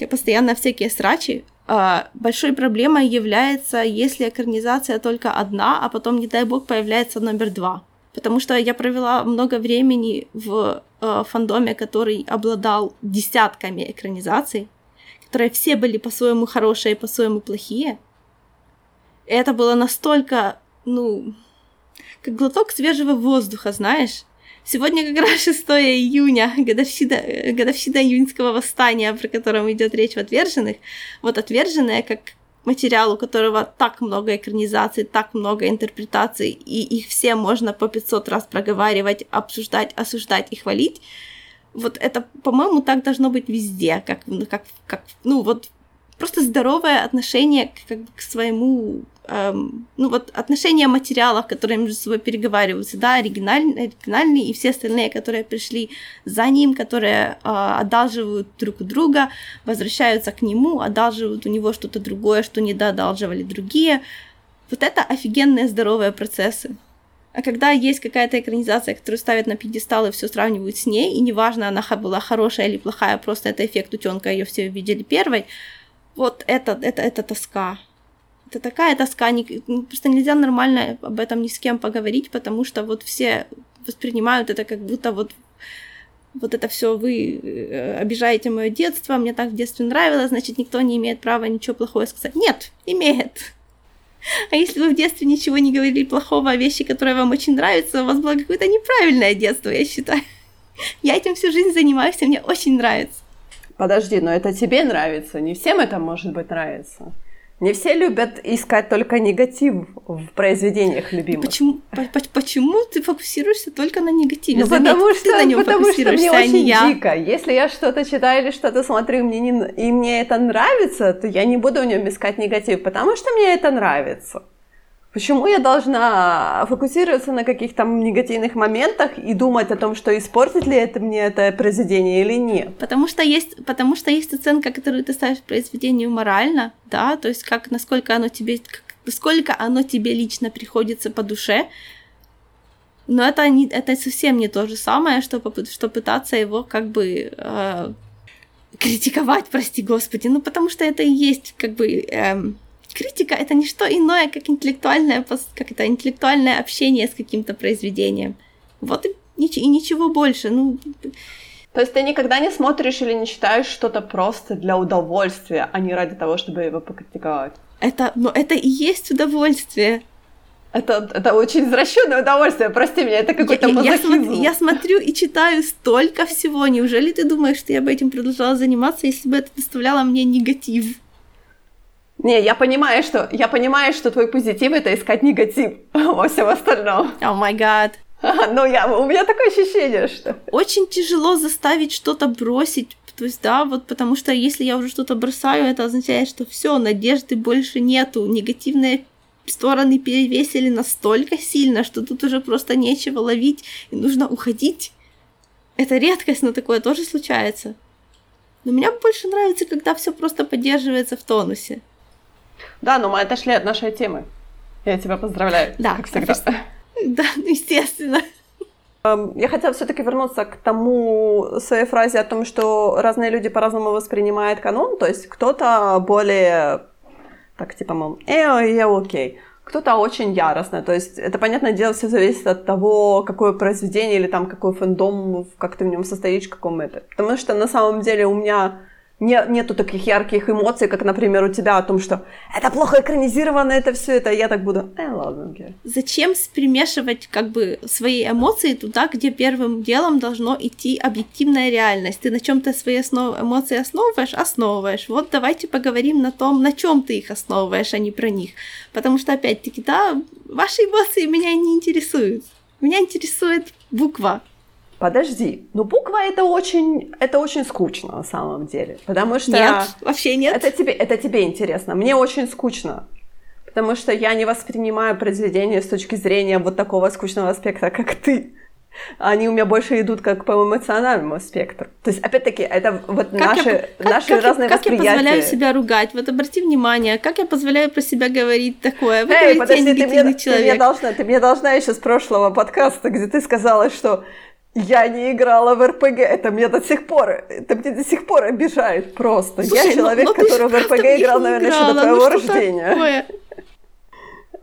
постоянно всякие срачи, э, большой проблемой является, если экранизация только одна, а потом, не дай бог, появляется номер два. Потому что я провела много времени в э, фандоме, который обладал десятками экранизаций, которые все были по-своему хорошие и по-своему плохие. И это было настолько, ну, как глоток свежего воздуха, знаешь. Сегодня как раз 6 июня, годовщина, годовщина июньского восстания, про котором идет речь в «Отверженных». Вот «Отверженные», как материал, у которого так много экранизаций, так много интерпретаций, и их все можно по 500 раз проговаривать, обсуждать, осуждать и хвалить. Вот это, по-моему, так должно быть везде, как, как, как ну вот просто здоровое отношение к, как к своему эм, ну вот отношения материалов, которые между собой переговариваются, да, оригинальные, оригинальные и все остальные, которые пришли за ним, которые э, одалживают друг у друга, возвращаются к нему, одалживают у него что-то другое, что не доодалживали другие. Вот это офигенные здоровые процессы. А когда есть какая-то экранизация, которую ставят на пьедестал и все сравнивают с ней, и неважно, она была хорошая или плохая, просто это эффект утенка, ее все видели первой, вот это, это, это тоска это такая тоска, не, просто нельзя нормально об этом ни с кем поговорить, потому что вот все воспринимают это как будто вот вот это все вы э, обижаете мое детство, мне так в детстве нравилось, значит, никто не имеет права ничего плохого сказать. Нет, имеет. А если вы в детстве ничего не говорили плохого о вещи, которые вам очень нравятся, у вас было какое-то неправильное детство, я считаю. Я этим всю жизнь занимаюсь, и мне очень нравится. Подожди, но это тебе нравится, не всем это может быть нравится. Не все любят искать только негатив в произведениях любимых. Почему, почему ты фокусируешься только на негативе? Ну, Заметь, потому что, ты на нем потому что мне а очень я. дико. Если я что-то читаю или что-то смотрю, мне не, и мне это нравится, то я не буду в нем искать негатив, потому что мне это нравится. Почему я должна фокусироваться на каких-то негативных моментах и думать о том, что испортит ли это мне это произведение или нет? Потому что есть, потому что есть оценка, которую ты ставишь произведению морально, да, то есть как насколько оно тебе, как, насколько оно тебе лично приходится по душе. Но это не, это совсем не то же самое, что, что пытаться его как бы э, критиковать, прости господи, ну потому что это и есть как бы э, критика это не что иное, как интеллектуальное, как это, интеллектуальное общение с каким-то произведением. Вот и, и ничего больше. Ну, то есть ты никогда не смотришь или не читаешь что-то просто для удовольствия, а не ради того, чтобы его покритиковать? Это, но это и есть удовольствие. Это, это очень извращенное удовольствие, прости меня, это какой-то я, я, смотрю, я смотрю и читаю столько всего. Неужели ты думаешь, что я бы этим продолжала заниматься, если бы это доставляло мне негатив? Не, я понимаю, что я понимаю, что твой позитив это искать негатив во всем остальном. О май гад. Ну, я, у меня такое ощущение, что... Очень тяжело заставить что-то бросить. То есть, да, вот потому что если я уже что-то бросаю, это означает, что все, надежды больше нету. Негативные стороны перевесили настолько сильно, что тут уже просто нечего ловить, и нужно уходить. Это редкость, но такое тоже случается. Но мне больше нравится, когда все просто поддерживается в тонусе. Да, но мы отошли от нашей темы. Я тебя поздравляю, да, как всегда. Да, ну, естественно. Эм, я хотела все-таки вернуться к тому своей фразе о том, что разные люди по-разному воспринимают канон. То есть кто-то более так типа, мол, э, я окей. Кто-то очень яростно. То есть это, понятное дело, все зависит от того, какое произведение или там какой фэндом, как ты в нем состоишь, каком это. Потому что на самом деле у меня не, нету таких ярких эмоций, как, например, у тебя о том, что это плохо экранизировано, это все это, я так буду, э, ладно. Зачем примешивать как бы свои эмоции туда, где первым делом должно идти объективная реальность? Ты на чем-то свои основ... эмоции основываешь? Основываешь. Вот давайте поговорим на том, на чем ты их основываешь, а не про них. Потому что, опять-таки, да, ваши эмоции меня не интересуют. Меня интересует буква, Подожди, ну буква это очень, это очень скучно на самом деле, потому что... Нет, вообще нет. Это тебе, это тебе интересно, мне очень скучно, потому что я не воспринимаю произведение с точки зрения вот такого скучного аспекта, как ты. Они у меня больше идут как по эмоциональному спектру. То есть, опять-таки, это вот как наши, я, как, наши как, разные как восприятия. Как я позволяю себя ругать? Вот обрати внимание, как я позволяю про себя говорить такое? Вы Эй, подожди, ты мне, человек. ты, мне должна, ты мне должна еще с прошлого подкаста, где ты сказала, что я не играла в РПГ, это мне до сих пор, это мне до сих пор обижает просто. Слушай, я ну, человек, ну, ну, который в РПГ играл, наверное, играла, еще до твоего ну, рождения. Такое?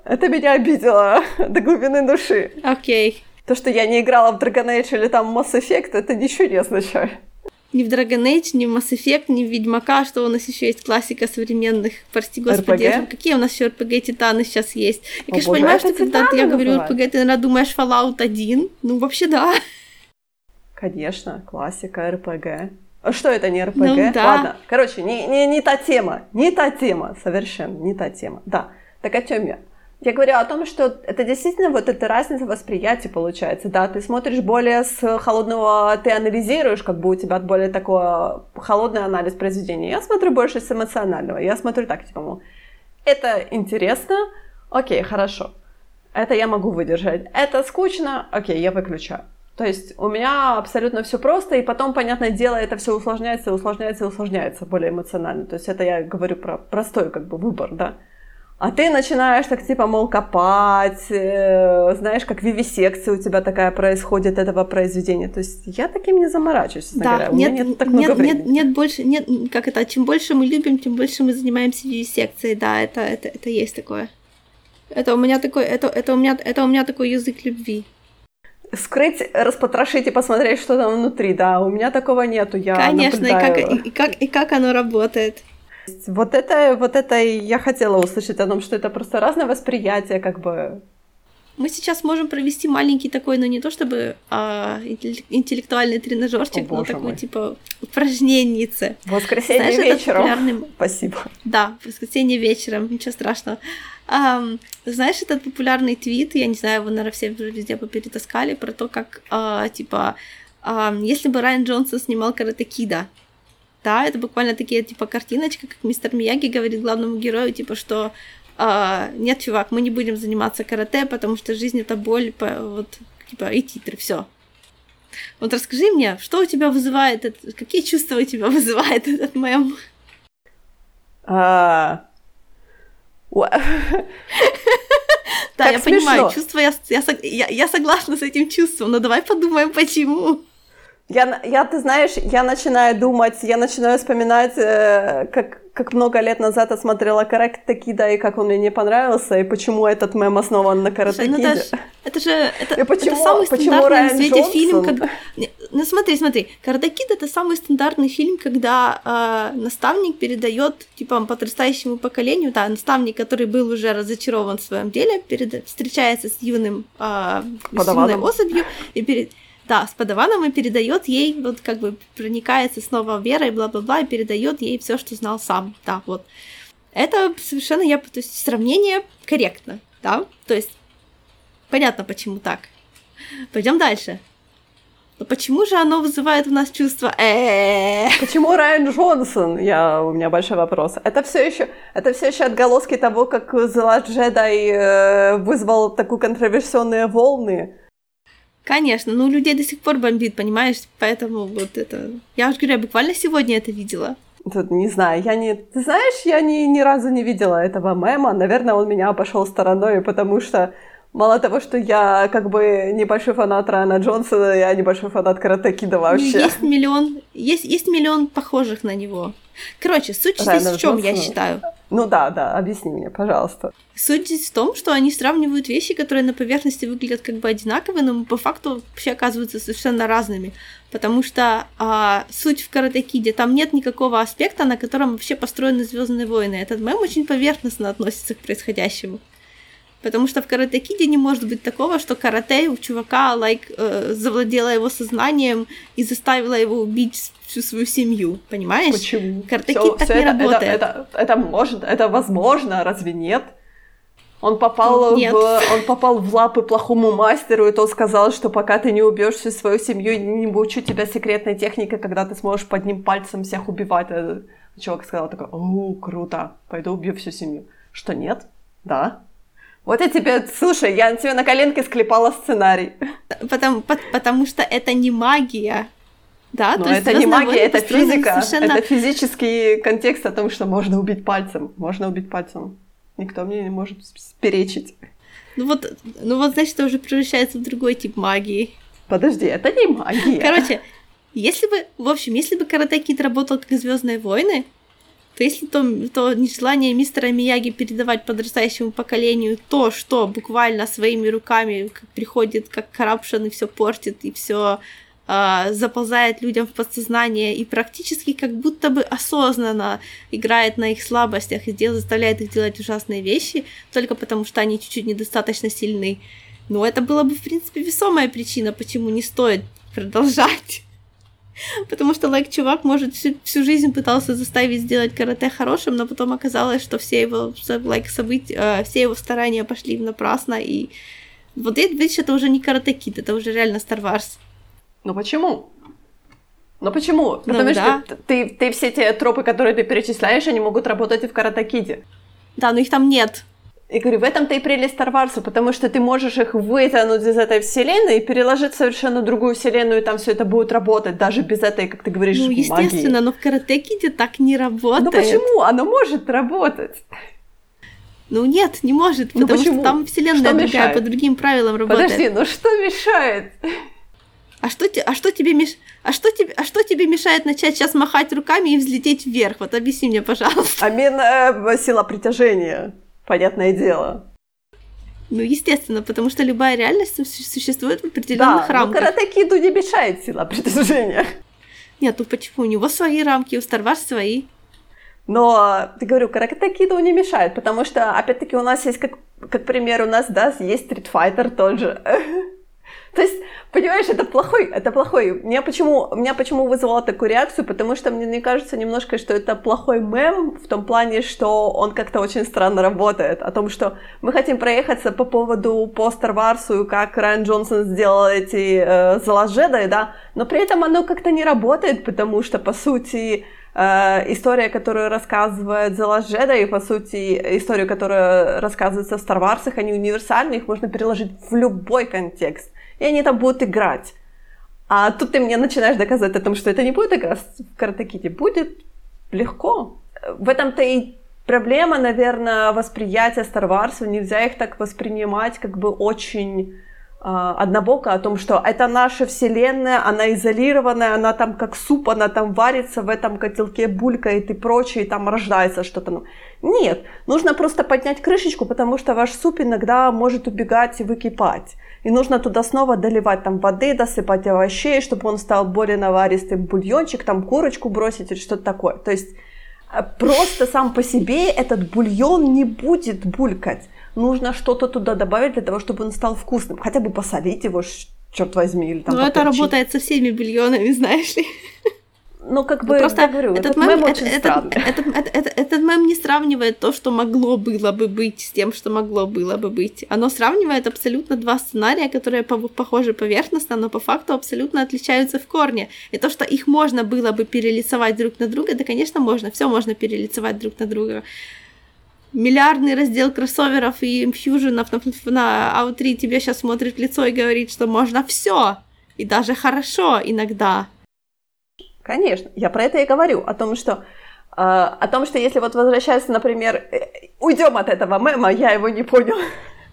Это меня обидело до глубины души. Окей. Okay. То, что я не играла в Dragon Age или там Mass Effect, это ничего не означает. Ни в Dragon Age, ни в Mass Effect, ни в Ведьмака, что у нас еще есть классика современных, прости господи, RPG? какие у нас еще RPG Титаны сейчас есть. И, О, конечно, боже, понимаешь, это что когда я говорю? RPG, ты, наверное, думаешь Fallout 1. Ну, вообще, да. Конечно, классика, РПГ. А Что это не РПГ? Ну да. Ладно, короче, не, не, не та тема, не та тема, совершенно не та тема. Да, так о чем я? Я говорю о том, что это действительно вот эта разница восприятия получается. Да, ты смотришь более с холодного, ты анализируешь, как бы у тебя более такой холодный анализ произведения. Я смотрю больше с эмоционального. Я смотрю так, типа, мол, это интересно, окей, хорошо. Это я могу выдержать. Это скучно, окей, я выключаю. То есть у меня абсолютно все просто, и потом, понятное дело, это все усложняется, усложняется усложняется более эмоционально. То есть это я говорю про простой как бы выбор, да. А ты начинаешь так типа, мол, копать, э, знаешь, как вивисекция у тебя такая происходит этого произведения. То есть я таким не заморачиваюсь, Да, говоря. У меня нет, нет так нет, много нет, времени. нет больше, нет, как это, чем больше мы любим, тем больше мы занимаемся секцией, да, это, это, это есть такое. Это у меня такой, это, это у меня, это у меня такой язык любви. Скрыть, распотрошить и посмотреть, что там внутри, да. У меня такого нету, я Конечно, и как, наблюдаю. и, и как, и как оно работает. Вот это, вот это я хотела услышать о том, что это просто разное восприятие, как бы. Мы сейчас можем провести маленький такой, ну не то чтобы а, интеллек- интеллектуальный тренажерчик, О, но такой мой. типа упражненнице. В воскресенье Знаешь, вечером. популярный- Спасибо. Да, воскресенье вечером, ничего страшного. Ам, знаешь, этот популярный твит, я не знаю, его, наверное, все везде перетаскали, про то, как, а, типа, ам, если бы Райан Джонсон снимал Карате Кида, да, это буквально такие, типа, картиночка, как мистер Мияги говорит главному герою, типа, что а, нет, чувак, мы не будем заниматься карате, потому что жизнь это боль, по- вот, типа, и титры, все. Вот расскажи мне, что у тебя вызывает, это- какие чувства у тебя вызывает этот мем? А, Да, я понимаю, чувство, я, я, сог- я, я согласна с этим чувством, но давай подумаем, почему. Я, я, ты знаешь, я начинаю думать, я начинаю вспоминать, э, как, как много лет назад я смотрела Карате Кида, и как он мне не понравился, и почему этот мем основан на Карате ну это, Киде. ж- это же это, И почему- это самый почему стандартный Райан на свете Джонсон? фильм. Не, Ну смотри, смотри, Карате Кид это самый стандартный фильм, когда э, наставник передает типа подрастающему поколению, да, наставник, который был уже разочарован в своем деле, перед... встречается с юным э, с юной особью и перед да, с подаваном и передает ей, вот как бы проникается снова верой, бла-бла-бла, и передает ей все, что знал сам. Да, вот. Это совершенно я, то есть сравнение корректно, да, то есть понятно, почему так. Пойдем дальше. Но почему же оно вызывает в нас чувство э Почему Райан Джонсон? Я, у меня большой вопрос. Это все еще, это все еще отголоски того, как The Last Jedi э, вызвал такую контроверсионные волны. Конечно, ну людей до сих пор бомбит, понимаешь? Поэтому вот это... Я уже говорю, я буквально сегодня это видела. Тут, не знаю, я не... Ты знаешь, я ни, ни разу не видела этого мема. Наверное, он меня обошел стороной, потому что мало того, что я как бы небольшой фанат Райана Джонсона, я небольшой фанат Карате Кида Ну, вообще. Есть миллион, есть, есть миллион похожих на него. Короче, суть здесь в чем, я Джонсона? считаю? Ну да, да, объясни мне, пожалуйста. Суть здесь в том, что они сравнивают вещи, которые на поверхности выглядят как бы одинаковые, но по факту вообще оказываются совершенно разными. Потому что а, суть в Карате Киде, там нет никакого аспекта, на котором вообще построены Звездные войны. Этот мем очень поверхностно относится к происходящему. Потому что в Карате Киде не может быть такого, что карате у чувака like, э, завладела его сознанием и заставила его убить всю свою семью. Понимаешь? Почему? Карате Кид так всё не это, это- работает. Это, это, может, это возможно, разве нет? Он попал, Нет. в, он попал в лапы плохому мастеру, и тот сказал, что пока ты не убьешь всю свою семью, не научу тебя секретной технике, когда ты сможешь под ним пальцем всех убивать. Э, Чувак сказал такой, о, круто, пойду убью всю семью. Что, нет? Да. Вот я тебе, слушай, я тебе на коленке склепала сценарий. Потому, по- потому что это не магия. Да, Но то есть это не «Звездные магия, войны» это физика. совершенно- Это физический контекст о том, что можно убить пальцем. Можно убить пальцем. Никто мне не может перечить. Ну вот, ну вот, значит, это уже превращается в другой тип магии. Подожди, это не магия. Короче, если бы, в общем, если бы Карате работал как Звездные войны, то если то, то нежелание мистера Мияги передавать подрастающему поколению то, что буквально своими руками приходит как corruption и все портит, и все э, заползает людям в подсознание и практически как будто бы осознанно играет на их слабостях и делает, заставляет их делать ужасные вещи только потому, что они чуть-чуть недостаточно сильны. Но это была бы, в принципе, весомая причина, почему не стоит продолжать. Потому что, like, чувак, может, всю, всю жизнь пытался заставить сделать карате хорошим, но потом оказалось, что все его, like, события, э, все его старания пошли напрасно, и вот это, видишь, это уже не карате кит, это уже реально Star Wars. Ну почему? Ну почему? Ну Потому ну, что да. ты, ты все те тропы, которые ты перечисляешь, они могут работать и в карате киде. Да, но их там нет. И говорю, в этом-то и прелесть Старварса, потому что ты можешь их вытянуть из этой вселенной и переложить в совершенно другую вселенную, и там все это будет работать, даже без этой, как ты говоришь, Ну, естественно, магии. но в каратекиде так не работает. Ну почему? Оно может работать. Ну нет, не может, ну, потому ну, что там вселенная что другая, мешает? по другим правилам работает. Подожди, ну что мешает? А что, а что тебе меш... а что тебе, а что тебе мешает начать сейчас махать руками и взлететь вверх? Вот объясни мне, пожалуйста. Амин, э, сила притяжения понятное дело. Ну, естественно, потому что любая реальность существует в определенных да, рамках. Да, каратекиду не мешает сила притяжения. Нет, ну почему? У него свои рамки, у Star Wars свои. Но, ты говорю, каратекиду не мешает, потому что, опять-таки, у нас есть, как, как пример, у нас, да, есть Street Fighter тот же. То есть, понимаешь, это плохой, это плохой. Меня почему, меня почему вызвало такую реакцию? Потому что мне, мне кажется немножко, что это плохой мем в том плане, что он как-то очень странно работает. О том, что мы хотим проехаться по поводу по Star Wars, как Райан Джонсон сделал эти э, The да, но при этом оно как-то не работает, потому что, по сути, э, история, которую рассказывает Jedi, и, по сути, историю, которая рассказывается в Star Wars, они универсальны, их можно переложить в любой контекст и они там будут играть. А тут ты мне начинаешь доказывать о том, что это не будет игра в каратеките. Будет легко. В этом-то и проблема, наверное, восприятия Star Wars. Нельзя их так воспринимать как бы очень однобоко, о том, что это наша вселенная, она изолированная, она там как суп, она там варится в этом котелке, булькает и прочее, и там рождается что-то. Нет, нужно просто поднять крышечку, потому что ваш суп иногда может убегать и выкипать и нужно туда снова доливать там воды, досыпать овощей, чтобы он стал более наваристым, бульончик, там курочку бросить или что-то такое. То есть э, просто сам по себе этот бульон не будет булькать. Нужно что-то туда добавить для того, чтобы он стал вкусным. Хотя бы посолить его, черт возьми. Или там Но это работает со всеми бульонами, знаешь ли. Ну, как бы, просто я говорю, этот, этот мем, мем очень этот, странный. Этот, этот, этот, этот мем не сравнивает то, что могло было бы быть, с тем, что могло было бы быть. Оно сравнивает абсолютно два сценария, которые похожи поверхностно, но по факту абсолютно отличаются в корне. И то, что их можно было бы перелицевать друг на друга, да, конечно, можно. Все можно перелицевать друг на друга. Миллиардный раздел кроссоверов и инфьюженов на, на Out3 тебе сейчас смотрит в лицо и говорит, что можно все. И даже хорошо иногда. Конечно, я про это и говорю, о том, что э, о том, что если вот возвращаться, например, э, уйдем от этого мема, я его не понял.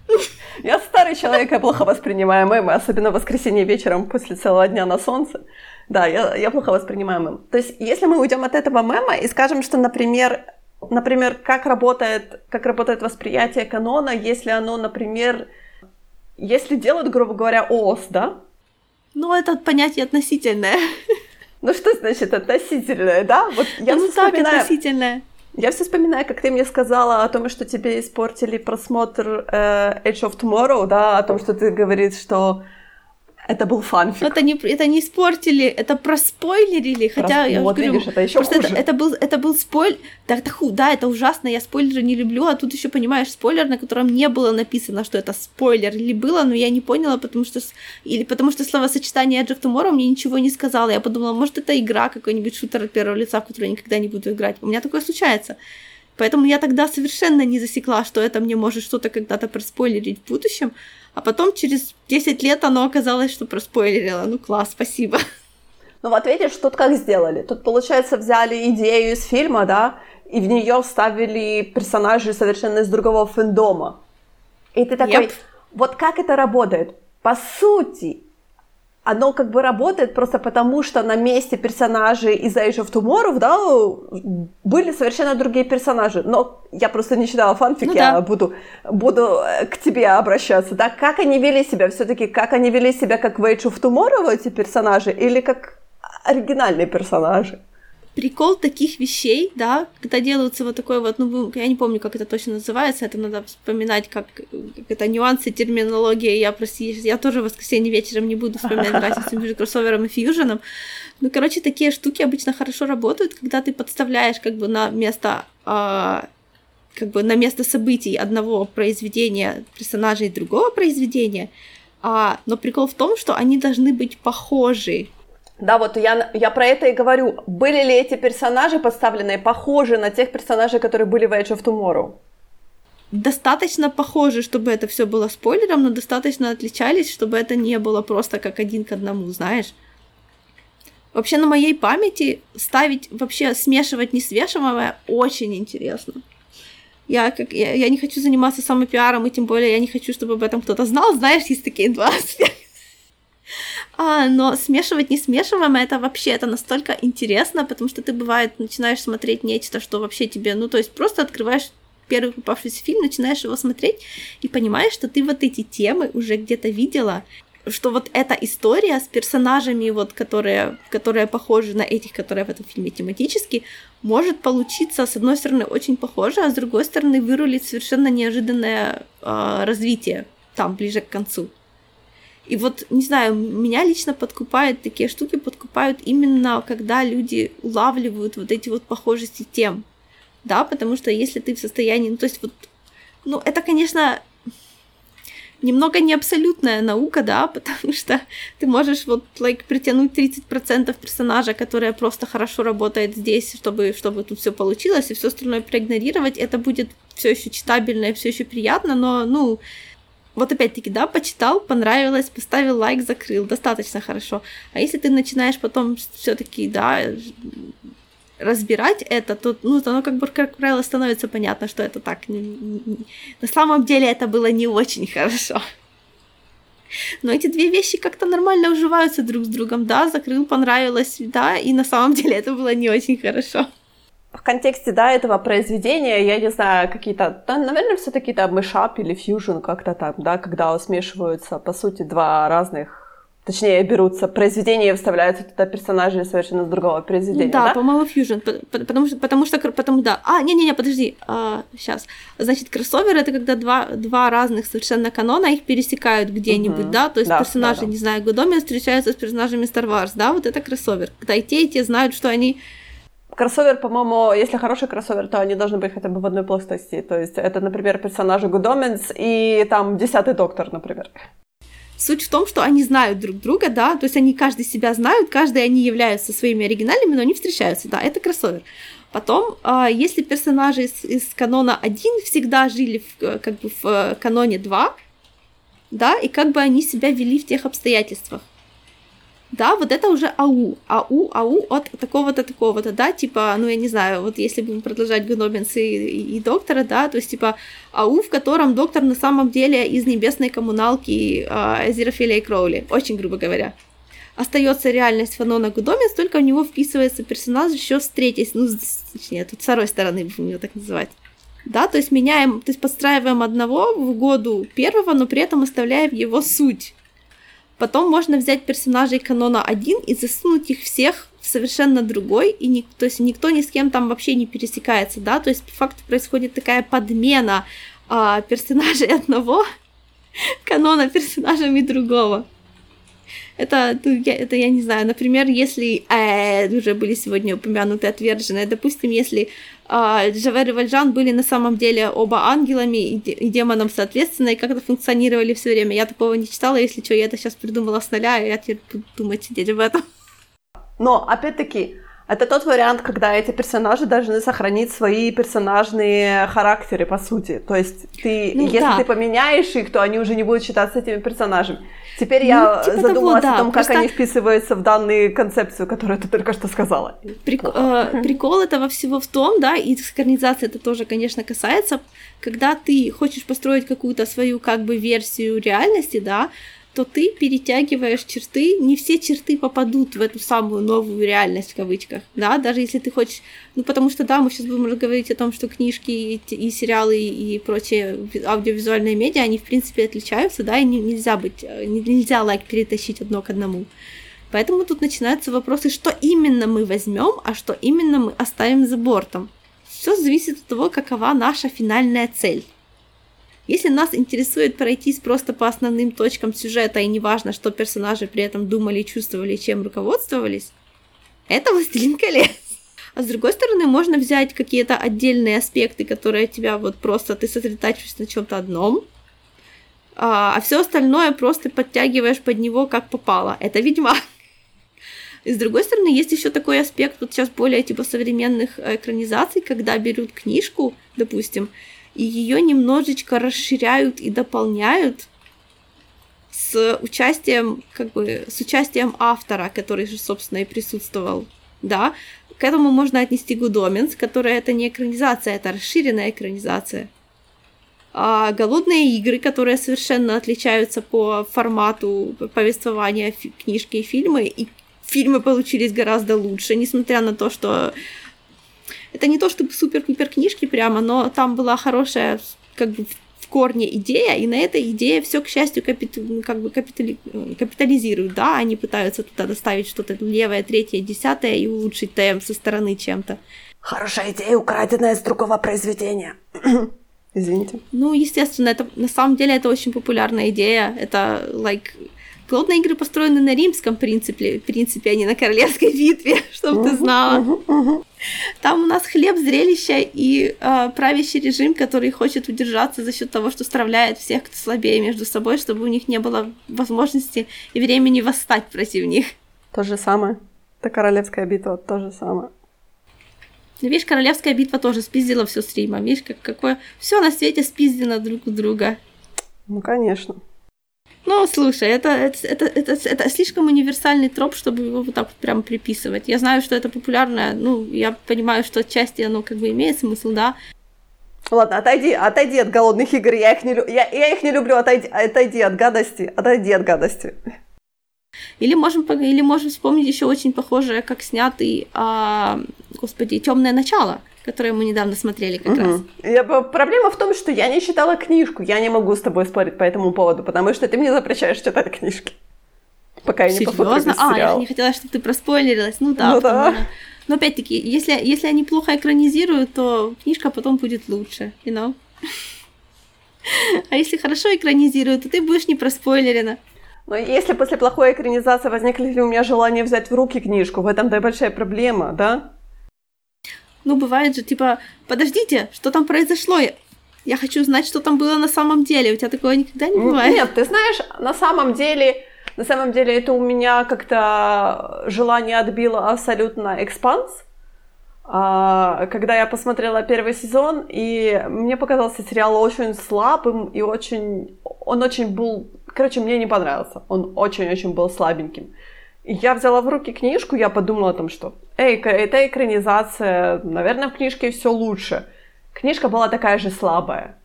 Я старый человек, я плохо воспринимаю мемы, особенно в воскресенье вечером после целого дня на солнце. Да, я, я плохо воспринимаю мем. То есть, если мы уйдем от этого мема и скажем, что, например, например, как работает, как работает восприятие канона, если оно, например, если делают, грубо говоря, ООС, да? Ну, это понятие относительное. Ну что значит относительное, да? Вот я ну так, вспоминаю... относительное. Я все вспоминаю, как ты мне сказала о том, что тебе испортили просмотр э, Edge of Tomorrow, да, о том, что ты говоришь, что это был фанфик. Это не, это не испортили, это проспойлерили, хотя Прос... я вот, говорю, видишь, это еще хуже. Это, это, был, это был спойлер, да, это, да, это ужасно, я спойлеры не люблю, а тут еще понимаешь спойлер, на котором не было написано, что это спойлер, или было, но я не поняла, потому что, или потому что словосочетание Edge of Tomorrow мне ничего не сказала, я подумала, может это игра, какой-нибудь шутер от первого лица, в который я никогда не буду играть, у меня такое случается. Поэтому я тогда совершенно не засекла, что это мне может что-то когда-то проспойлерить в будущем, а потом через 10 лет оно оказалось, что проспойлерило. Ну класс, спасибо. Ну вот видишь, тут как сделали. Тут, получается, взяли идею из фильма, да, и в нее вставили персонажей совершенно из другого фэндома. И ты такой, yep. вот как это работает? По сути, оно как бы работает просто потому, что на месте персонажей из Age of Tomorrow, да, были совершенно другие персонажи. Но я просто не читала фанфик, ну, я да. буду, буду э, к тебе обращаться, да. Как они вели себя все-таки, как они вели себя как в Age of Tomorrow эти персонажи или как оригинальные персонажи? Прикол таких вещей, да, когда делаются вот такой вот, ну, я не помню, как это точно называется, это надо вспоминать, как, как это нюансы, терминология, я, прости, я тоже в воскресенье вечером не буду вспоминать разницу между кроссовером и фьюженом, ну, короче, такие штуки обычно хорошо работают, когда ты подставляешь как бы на место э, как бы на место событий одного произведения персонажей другого произведения, а, но прикол в том, что они должны быть похожи да, вот я, я про это и говорю. Были ли эти персонажи поставленные похожи на тех персонажей, которые были в Age of Tomorrow? Достаточно похожи, чтобы это все было спойлером, но достаточно отличались, чтобы это не было просто как один к одному, знаешь. Вообще на моей памяти ставить, вообще смешивать несвешиваемое очень интересно. Я, как, я, я не хочу заниматься самопиаром, и тем более я не хочу, чтобы об этом кто-то знал. Знаешь, есть такие два аспекта. А, но смешивать не смешиваем, это вообще это настолько интересно, потому что ты бывает начинаешь смотреть нечто, что вообще тебе, ну то есть просто открываешь первый попавшийся фильм, начинаешь его смотреть и понимаешь, что ты вот эти темы уже где-то видела, что вот эта история с персонажами, вот, которые, которые похожи на этих, которые в этом фильме тематически, может получиться, с одной стороны, очень похоже, а с другой стороны, вырулить совершенно неожиданное э, развитие там, ближе к концу. И вот, не знаю, меня лично подкупают такие штуки, подкупают именно, когда люди улавливают вот эти вот похожести тем, да, потому что если ты в состоянии, ну, то есть вот, ну, это, конечно, немного не абсолютная наука, да, потому что ты можешь вот, like, притянуть 30% персонажа, которая просто хорошо работает здесь, чтобы, чтобы тут все получилось, и все остальное проигнорировать, это будет все еще читабельно и все еще приятно, но, ну, вот опять-таки, да, почитал, понравилось, поставил лайк, закрыл, достаточно хорошо. А если ты начинаешь потом все-таки, да, разбирать это, то, ну, оно как бы, как правило, становится понятно, что это так. На самом деле это было не очень хорошо. Но эти две вещи как-то нормально уживаются друг с другом, да, закрыл, понравилось, да, и на самом деле это было не очень хорошо в контексте, да, этого произведения, я не знаю, какие-то, да, наверное, все таки там мышап или фьюжн как-то там, да, когда смешиваются, по сути, два разных Точнее, берутся произведения и вставляются туда персонажи совершенно с другого произведения, да? Да, по-моему, фьюжн, потому что, потому что, потому, да. А, не-не-не, подожди, а, сейчас. Значит, кроссовер — это когда два, два разных совершенно канона, их пересекают где-нибудь, угу. да? То есть да, персонажи, да, да. не знаю, Гудоми встречаются с персонажами Star Wars, да? Вот это кроссовер. Когда и те, и те знают, что они Кроссовер, по-моему, если хороший кроссовер, то они должны быть хотя бы в одной плоскости. То есть это, например, персонажи Гудоменс и там Десятый Доктор, например. Суть в том, что они знают друг друга, да, то есть они каждый себя знают, каждый они являются своими оригинальными, но они встречаются, да, это кроссовер. Потом, а, если персонажи из, из канона 1 всегда жили в, как бы в каноне 2, да, и как бы они себя вели в тех обстоятельствах, да, вот это уже АУ, АУ, АУ от такого-то, такого-то, да, типа, ну, я не знаю, вот если будем продолжать Гнобинс и, и, и доктора, да, то есть, типа, АУ, в котором доктор на самом деле из небесной коммуналки э, Эзерофиля и Кроули, очень грубо говоря. Остается реальность Фанона Гудомец, только в него вписывается персонаж еще с третьей, ну, точнее, тут с второй стороны будем его так называть. Да, то есть меняем, то есть подстраиваем одного в году первого, но при этом оставляем его суть Потом можно взять персонажей канона 1 и засунуть их всех в совершенно другой, и ник- то есть никто ни с кем там вообще не пересекается, да, то есть по факту происходит такая подмена а, персонажей одного канона персонажами другого. Это, ну, я, это я не знаю, например, если э, уже были сегодня упомянуты отверженные, допустим, если Джавер и Вальжан были на самом деле оба ангелами и демоном соответственно, и как-то функционировали все время. Я такого не читала, если что, я это сейчас придумала с нуля, и я теперь буду думать сидеть об этом. Но, опять-таки, это тот вариант, когда эти персонажи должны сохранить свои персонажные характеры, по сути. То есть ты, ну, если да. ты поменяешь их, то они уже не будут считаться этими персонажами. Теперь ну, я типа задумалась того, да, о том, просто... как они вписываются в данную концепцию, которую ты только что сказала. Прик... Э, прикол этого всего в том, да, и синхронизация это тоже, конечно, касается, когда ты хочешь построить какую-то свою как бы версию реальности, да, то ты перетягиваешь черты, не все черты попадут в эту самую новую реальность в кавычках, да, даже если ты хочешь, ну потому что да, мы сейчас будем говорить о том, что книжки и, и сериалы и прочие аудиовизуальные медиа, они в принципе отличаются, да, и не, нельзя быть, э, нельзя лайк перетащить одно к одному. Поэтому тут начинаются вопросы, что именно мы возьмем, а что именно мы оставим за бортом. Все зависит от того, какова наша финальная цель. Если нас интересует пройтись просто по основным точкам сюжета, и неважно, что персонажи при этом думали, чувствовали, чем руководствовались, это «Властелин колец». А с другой стороны, можно взять какие-то отдельные аспекты, которые тебя вот просто ты сосредотачиваешься на чем-то одном, а, а все остальное просто подтягиваешь под него как попало. Это Ведьмак. И с другой стороны, есть еще такой аспект, вот сейчас более типа современных экранизаций, когда берут книжку, допустим, и ее немножечко расширяют и дополняют с участием, как бы, с участием автора, который же, собственно, и присутствовал, да. К этому можно отнести Гудоменс, которая это не экранизация, это расширенная экранизация. А голодные игры, которые совершенно отличаются по формату повествования книжки и фильмы, и фильмы получились гораздо лучше, несмотря на то, что это не то чтобы супер-пупер книжки прямо, но там была хорошая как бы в корне идея, и на этой идее все, к счастью, капит... как бы капитали... капитализируют, да, они пытаются туда доставить что-то левое, третье, десятое и улучшить темп со стороны чем-то. Хорошая идея, украденная с другого произведения. Извините. Ну, естественно, это на самом деле это очень популярная идея. Это like Голодные игры построены на римском принципе, принципе, а не на королевской битве, чтобы ты знала. Там у нас хлеб, зрелище и э, правящий режим, который хочет удержаться за счет того, что стравляет всех, кто слабее между собой, чтобы у них не было возможности и времени восстать против них. То же самое. Это королевская битва, то же самое. Видишь, королевская битва тоже спиздила все с Рима. Видишь, как, какое... Все на свете спиздено друг у друга. Ну, конечно. Ну, слушай, это, это, это, это, слишком универсальный троп, чтобы его вот так вот прям приписывать. Я знаю, что это популярное, ну, я понимаю, что отчасти оно как бы имеет смысл, да. Ладно, отойди, отойди от голодных игр, я их не, я, я их не люблю, отойди, отойди от гадости, отойди от гадости. Или можем, или можем вспомнить еще очень похожее, как снятый, а, господи, темное начало которую мы недавно смотрели как угу. раз. Я, проблема в том, что я не читала книжку. Я не могу с тобой спорить по этому поводу, потому что ты мне запрещаешь читать книжки. Пока я не посмотрю А, я не хотела, чтобы ты проспойлерилась. Ну да. Ну, да. Но опять-таки, если, если они плохо экранизируют, то книжка потом будет лучше, you know? А если хорошо экранизируют, то ты будешь не проспойлерена. Но если после плохой экранизации возникли ли у меня желание взять в руки книжку, в этом да большая проблема, да? Ну, бывает же, типа, подождите, что там произошло? Я хочу знать, что там было на самом деле. У тебя такого никогда не бывает? Нет, ты знаешь, на самом деле, на самом деле это у меня как-то желание отбило абсолютно экспанс. А, когда я посмотрела первый сезон, и мне показался сериал очень слабым и очень... Он очень был... Короче, мне не понравился. Он очень-очень был слабеньким. Я взяла в руки книжку, я подумала о том, что эй, это экранизация, наверное, в книжке все лучше. Книжка была такая же слабая.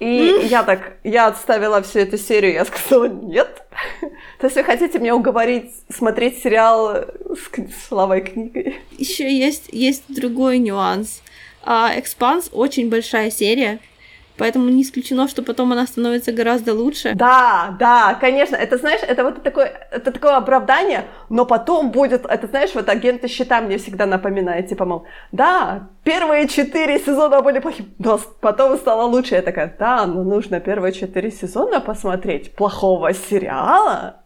И я так, я отставила всю эту серию, я сказала, нет. То есть вы хотите меня уговорить смотреть сериал с, с слабой книгой? Еще есть, есть другой нюанс. Экспанс uh, очень большая серия, Поэтому не исключено, что потом она становится гораздо лучше. Да, да, конечно. Это, знаешь, это вот такое, это такое оправдание, но потом будет, это, знаешь, вот агенты щита мне всегда напоминает, типа, мол, да, первые четыре сезона были плохими, но потом стало лучше. Я такая, да, но нужно первые четыре сезона посмотреть плохого сериала.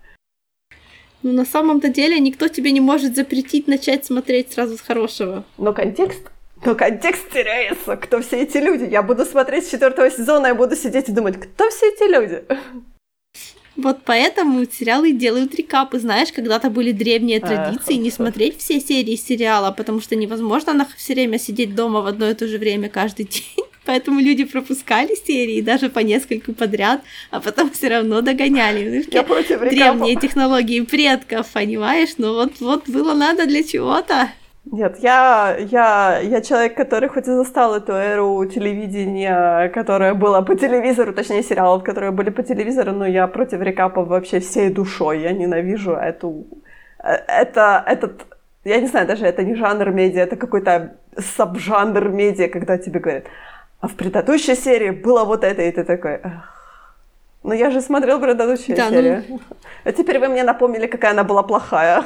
Ну, на самом-то деле никто тебе не может запретить начать смотреть сразу с хорошего. Но контекст но контекст теряется. Кто все эти люди? Я буду смотреть с четвертого сезона и буду сидеть и думать, кто все эти люди? Вот поэтому сериалы делают рекапы. Знаешь, когда-то были древние традиции не смотреть все серии сериала, потому что невозможно на все время сидеть дома в одно и то же время каждый день. Поэтому люди пропускали серии даже по нескольку подряд, а потом все равно догоняли. Я против Древние технологии предков, понимаешь? Ну вот, вот было надо для чего-то. Нет, я, я, я человек, который хоть и застал эту эру телевидения, которая была по телевизору, точнее сериалов, которые были по телевизору, но я против рекапов вообще всей душой. Я ненавижу эту... Э, это, этот... Я не знаю, даже это не жанр медиа, это какой-то сабжанр медиа, когда тебе говорят, а в предыдущей серии было вот это, и ты такой... Ну я же смотрел предыдущую да, ну серию. Ну... А теперь вы мне напомнили, какая она была плохая.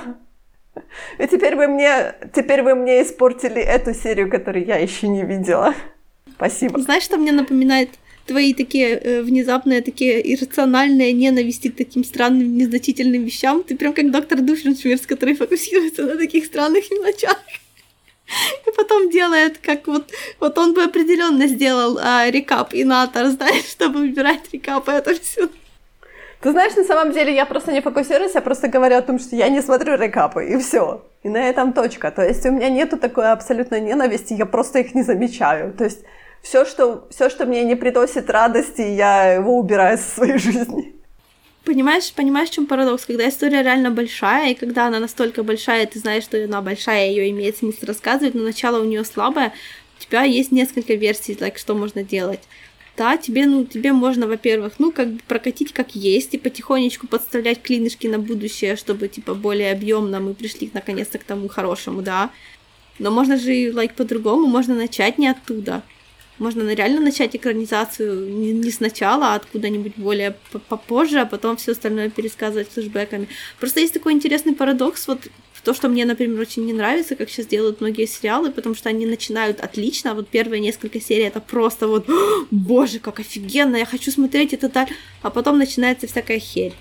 И теперь вы мне, теперь вы мне испортили эту серию, которую я еще не видела. Спасибо. Знаешь, что мне напоминает твои такие э, внезапные, такие иррациональные ненависти к таким странным, незначительным вещам? Ты прям как доктор Душеншвирс, который фокусируется на таких странных мелочах. И потом делает, как вот, вот он бы определенно сделал а, рекап и натор, знаешь, чтобы выбирать рекап, это все ты знаешь, на самом деле я просто не фокусируюсь, я просто говорю о том, что я не смотрю рекапы, и все. И на этом точка. То есть у меня нету такой абсолютной ненависти, я просто их не замечаю. То есть все, что, все, что мне не приносит радости, я его убираю со своей жизни. Понимаешь, понимаешь, в чем парадокс? Когда история реально большая, и когда она настолько большая, ты знаешь, что она большая, ее имеет смысл рассказывать, но начало у нее слабое, у тебя есть несколько версий, like, что можно делать да, тебе, ну, тебе можно, во-первых, ну, как бы прокатить как есть и потихонечку подставлять клинышки на будущее, чтобы, типа, более объемно мы пришли наконец-то к тому хорошему, да. Но можно же like, по-другому, можно начать не оттуда. Можно реально начать экранизацию не, не сначала, а откуда-нибудь более попозже, а потом все остальное пересказывать флешбеками. Просто есть такой интересный парадокс, вот то, что мне, например, очень не нравится, как сейчас делают многие сериалы, потому что они начинают отлично, а вот первые несколько серий это просто вот, боже, как офигенно, я хочу смотреть это так, а потом начинается всякая херь.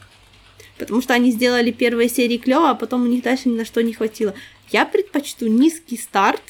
Потому что они сделали первые серии клево, а потом у них дальше ни на что не хватило. Я предпочту низкий старт,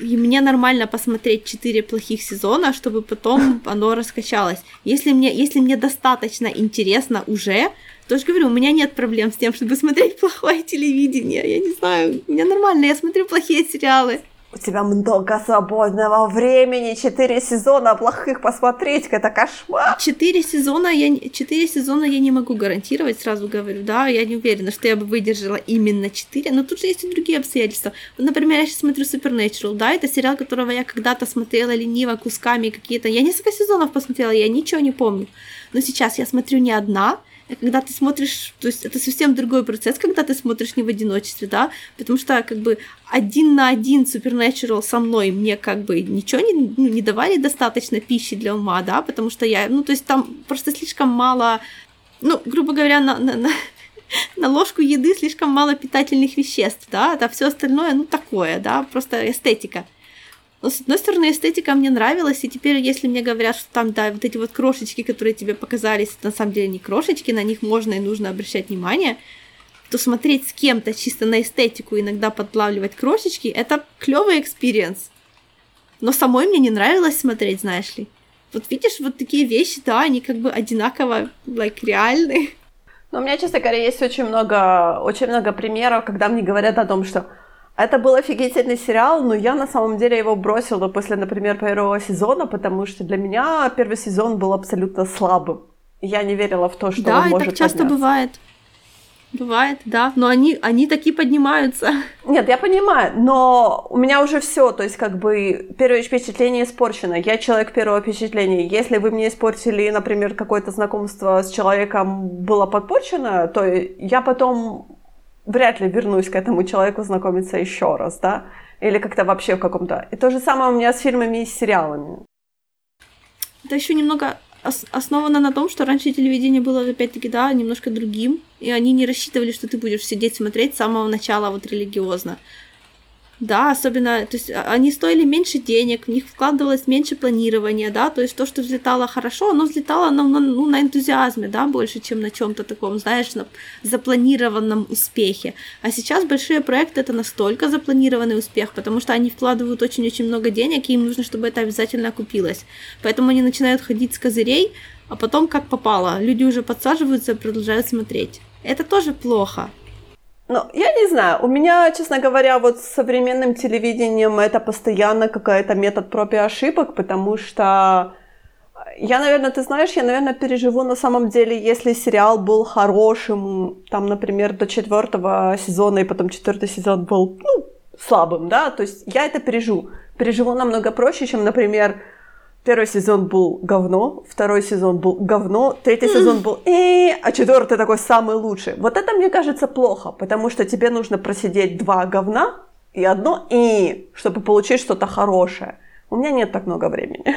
и мне нормально посмотреть четыре плохих сезона, чтобы потом оно раскачалось. Если мне, если мне достаточно интересно уже, тоже говорю, у меня нет проблем с тем, чтобы смотреть плохое телевидение. Я не знаю, у меня нормально, я смотрю плохие сериалы. У тебя много свободного времени, четыре сезона плохих посмотреть, это кошмар. Четыре сезона я, четыре сезона я не могу гарантировать, сразу говорю, да, я не уверена, что я бы выдержала именно четыре, но тут же есть и другие обстоятельства. Например, я сейчас смотрю Supernatural, да, это сериал, которого я когда-то смотрела лениво, кусками какие-то, я несколько сезонов посмотрела, я ничего не помню, но сейчас я смотрю не одна, когда ты смотришь, то есть это совсем другой процесс, когда ты смотришь не в одиночестве, да, потому что как бы один на один Supernatural со мной мне как бы ничего не, ну, не давали достаточно пищи для ума, да, потому что я, ну, то есть там просто слишком мало, ну, грубо говоря, на, на, на, на ложку еды слишком мало питательных веществ, да, а все остальное, ну, такое, да, просто эстетика. Но, с одной стороны, эстетика мне нравилась, и теперь, если мне говорят, что там, да, вот эти вот крошечки, которые тебе показались, на самом деле не крошечки, на них можно и нужно обращать внимание, то смотреть с кем-то чисто на эстетику, иногда подлавливать крошечки, это клевый experience. Но самой мне не нравилось смотреть, знаешь ли. Вот видишь, вот такие вещи, да, они как бы одинаково, like, реальны. Но у меня, честно говоря, есть очень много, очень много примеров, когда мне говорят о том, что это был офигительный сериал, но я на самом деле его бросила после, например, первого сезона, потому что для меня первый сезон был абсолютно слабым. Я не верила в то, что да, он может Да, так часто подняться. бывает. Бывает, да, но они, они такие поднимаются. Нет, я понимаю, но у меня уже все, то есть как бы первое впечатление испорчено. Я человек первого впечатления. Если вы мне испортили, например, какое-то знакомство с человеком было подпорчено, то я потом вряд ли вернусь к этому человеку знакомиться еще раз, да, или как-то вообще в каком-то... И то же самое у меня с фильмами и с сериалами. Это еще немного основано на том, что раньше телевидение было, опять-таки, да, немножко другим, и они не рассчитывали, что ты будешь сидеть смотреть с самого начала вот религиозно. Да, особенно, то есть а, они стоили меньше денег, в них вкладывалось меньше планирования, да, то есть то, что взлетало хорошо, оно взлетало на, на, ну, на энтузиазме, да, больше, чем на чем-то таком, знаешь, на запланированном успехе. А сейчас большие проекты это настолько запланированный успех, потому что они вкладывают очень-очень много денег, и им нужно, чтобы это обязательно окупилось. Поэтому они начинают ходить с козырей, а потом как попало. Люди уже подсаживаются и продолжают смотреть. Это тоже плохо. Ну, я не знаю. У меня, честно говоря, вот с современным телевидением это постоянно какая-то метод проб и ошибок, потому что я, наверное, ты знаешь, я, наверное, переживу на самом деле, если сериал был хорошим, там, например, до четвертого сезона, и потом четвертый сезон был, ну, слабым, да, то есть я это переживу. Переживу намного проще, чем, например, Первый сезон был говно, второй сезон был говно, третий сезон был э, а четвертый такой самый лучший. Вот это мне кажется плохо, потому что тебе нужно просидеть два говна и одно и, чтобы получить что-то хорошее. У меня нет так много времени.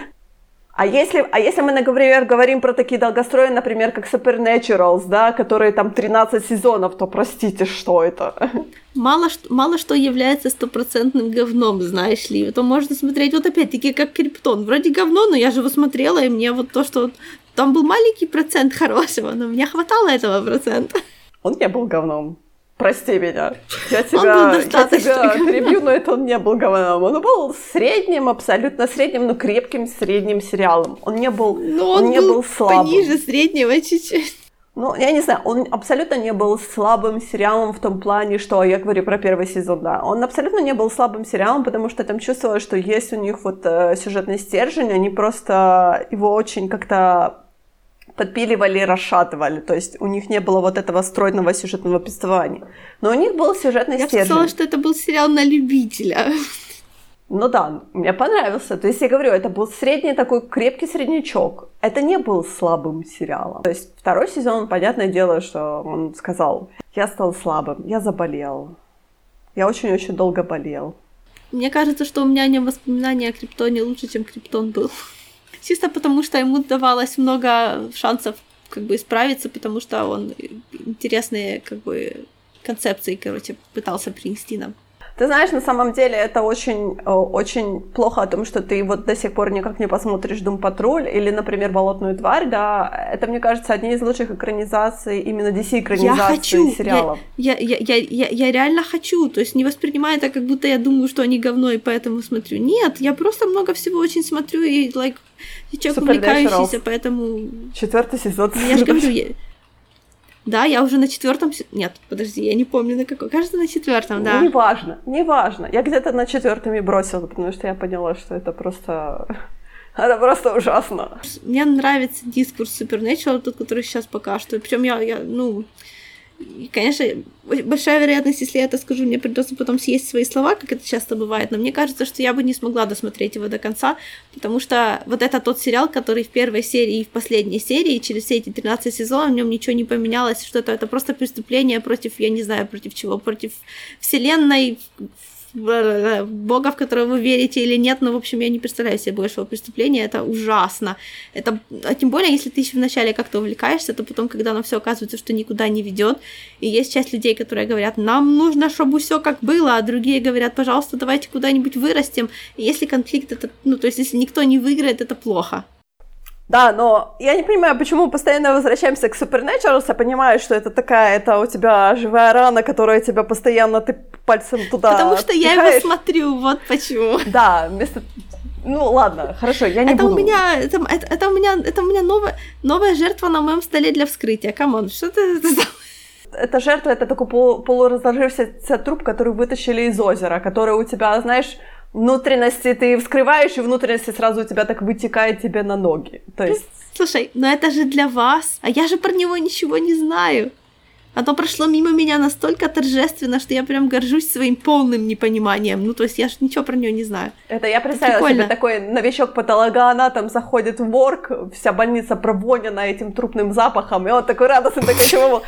А если, а если мы, например, говорим про такие долгострои, например, как Supernaturals, да, которые там 13 сезонов, то простите, что это? Мало, мало что является стопроцентным говном, знаешь ли. Это можно смотреть вот опять-таки как Криптон. Вроде говно, но я же его смотрела, и мне вот то, что там был маленький процент хорошего, но мне хватало этого процента. Он не был говном. Прости меня. Я тебя, я тебя перебью, но это он не был говном. Он был средним, абсолютно средним, но крепким средним сериалом. Он не был, но он, он не был, был слабым. пониже среднего чуть-чуть. Ну, я не знаю, он абсолютно не был слабым сериалом в том плане, что я говорю про первый сезон, да. Он абсолютно не был слабым сериалом, потому что там чувствовалось, что есть у них вот э, сюжетный стержень, они просто его очень как-то подпиливали и расшатывали. То есть у них не было вот этого стройного сюжетного повествования. Но у них был сюжетный я стержень. Я сказала, что это был сериал на любителя. Ну да, мне понравился. То есть я говорю, это был средний такой крепкий среднячок. Это не был слабым сериалом. То есть второй сезон, понятное дело, что он сказал, я стал слабым, я заболел. Я очень-очень долго болел. Мне кажется, что у меня не воспоминания о Криптоне лучше, чем Криптон был. Чисто потому, что ему давалось много шансов как бы исправиться, потому что он интересные как бы концепции, короче, пытался принести нам. Ты знаешь, на самом деле это очень, э, очень плохо о том, что ты вот до сих пор никак не посмотришь «Дум Патруль» или, например, «Болотную тварь», да, это, мне кажется, одни из лучших экранизаций, именно DC-экранизаций сериалов. Я, я, я, я, я реально хочу, то есть не воспринимаю это, как будто я думаю, что они говно, и поэтому смотрю. Нет, я просто много всего очень смотрю, и, like, я человек увлекающийся, поэтому... Четвертый сезон. Я же говорю, я, да, я уже на четвертом. Нет, подожди, я не помню на какой. Кажется, на четвертом, да. Неважно, неважно. Я где-то на четвертом и бросила, потому что я поняла, что это просто. Это просто ужасно. Мне нравится дискурс Supernatural, тот, который сейчас пока что. Причем я, я, ну, конечно, большая вероятность, если я это скажу, мне придется потом съесть свои слова, как это часто бывает, но мне кажется, что я бы не смогла досмотреть его до конца, потому что вот это тот сериал, который в первой серии и в последней серии, через все эти 13 сезонов в нем ничего не поменялось, что это, это просто преступление против, я не знаю, против чего, против вселенной, Бога, в которого вы верите или нет, но, в общем, я не представляю себе большего преступления, это ужасно. Это, а тем более, если ты еще вначале как-то увлекаешься, то потом, когда оно все оказывается, что никуда не ведет, и есть часть людей, которые говорят, нам нужно, чтобы все как было, а другие говорят, пожалуйста, давайте куда-нибудь вырастем. И если конфликт, это, ну, то есть, если никто не выиграет, это плохо. Да, но я не понимаю, почему постоянно возвращаемся к Supernatural. Я понимаю, что это такая, это у тебя живая рана, которая тебя постоянно ты пальцем туда Потому что я его смотрю, вот почему. Да, вместо... Ну ладно, хорошо, я не это буду. У меня, это, это, это у меня, это у меня новая, новая жертва на моем столе для вскрытия. Come on, что ты, ты эта жертва это такой полуразложившийся труп, который вытащили из озера, который у тебя, знаешь, внутренности ты вскрываешь, и внутренности сразу у тебя так вытекает тебе на ноги. То есть... Слушай, но это же для вас, а я же про него ничего не знаю. Оно прошло мимо меня настолько торжественно, что я прям горжусь своим полным непониманием. Ну, то есть я же ничего про нее не знаю. Это я представила Прикольно. себе такой новичок патологоанатом заходит в морг, вся больница провонена этим трупным запахом, и он такой радостный, такой чего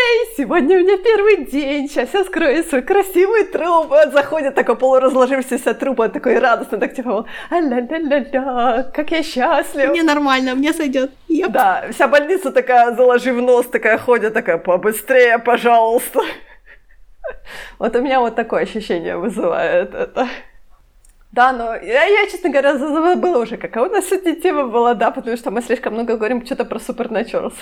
Эй, сегодня у меня первый день, сейчас я скрою свой красивый труп. Он заходит, такой полуразложившийся труп, он такой радостный, так типа, а-ля-ля-ля-ля, как я счастлив. Мне нормально, мне сойдет. Yep. Да, вся больница такая, заложив нос, такая ходит, такая, побыстрее быстрее, пожалуйста. Вот у меня вот такое ощущение вызывает это. Да, но я, я, честно говоря, забыла уже, какая у нас сегодня тема была, да, потому что мы слишком много говорим что-то про Supernaturals.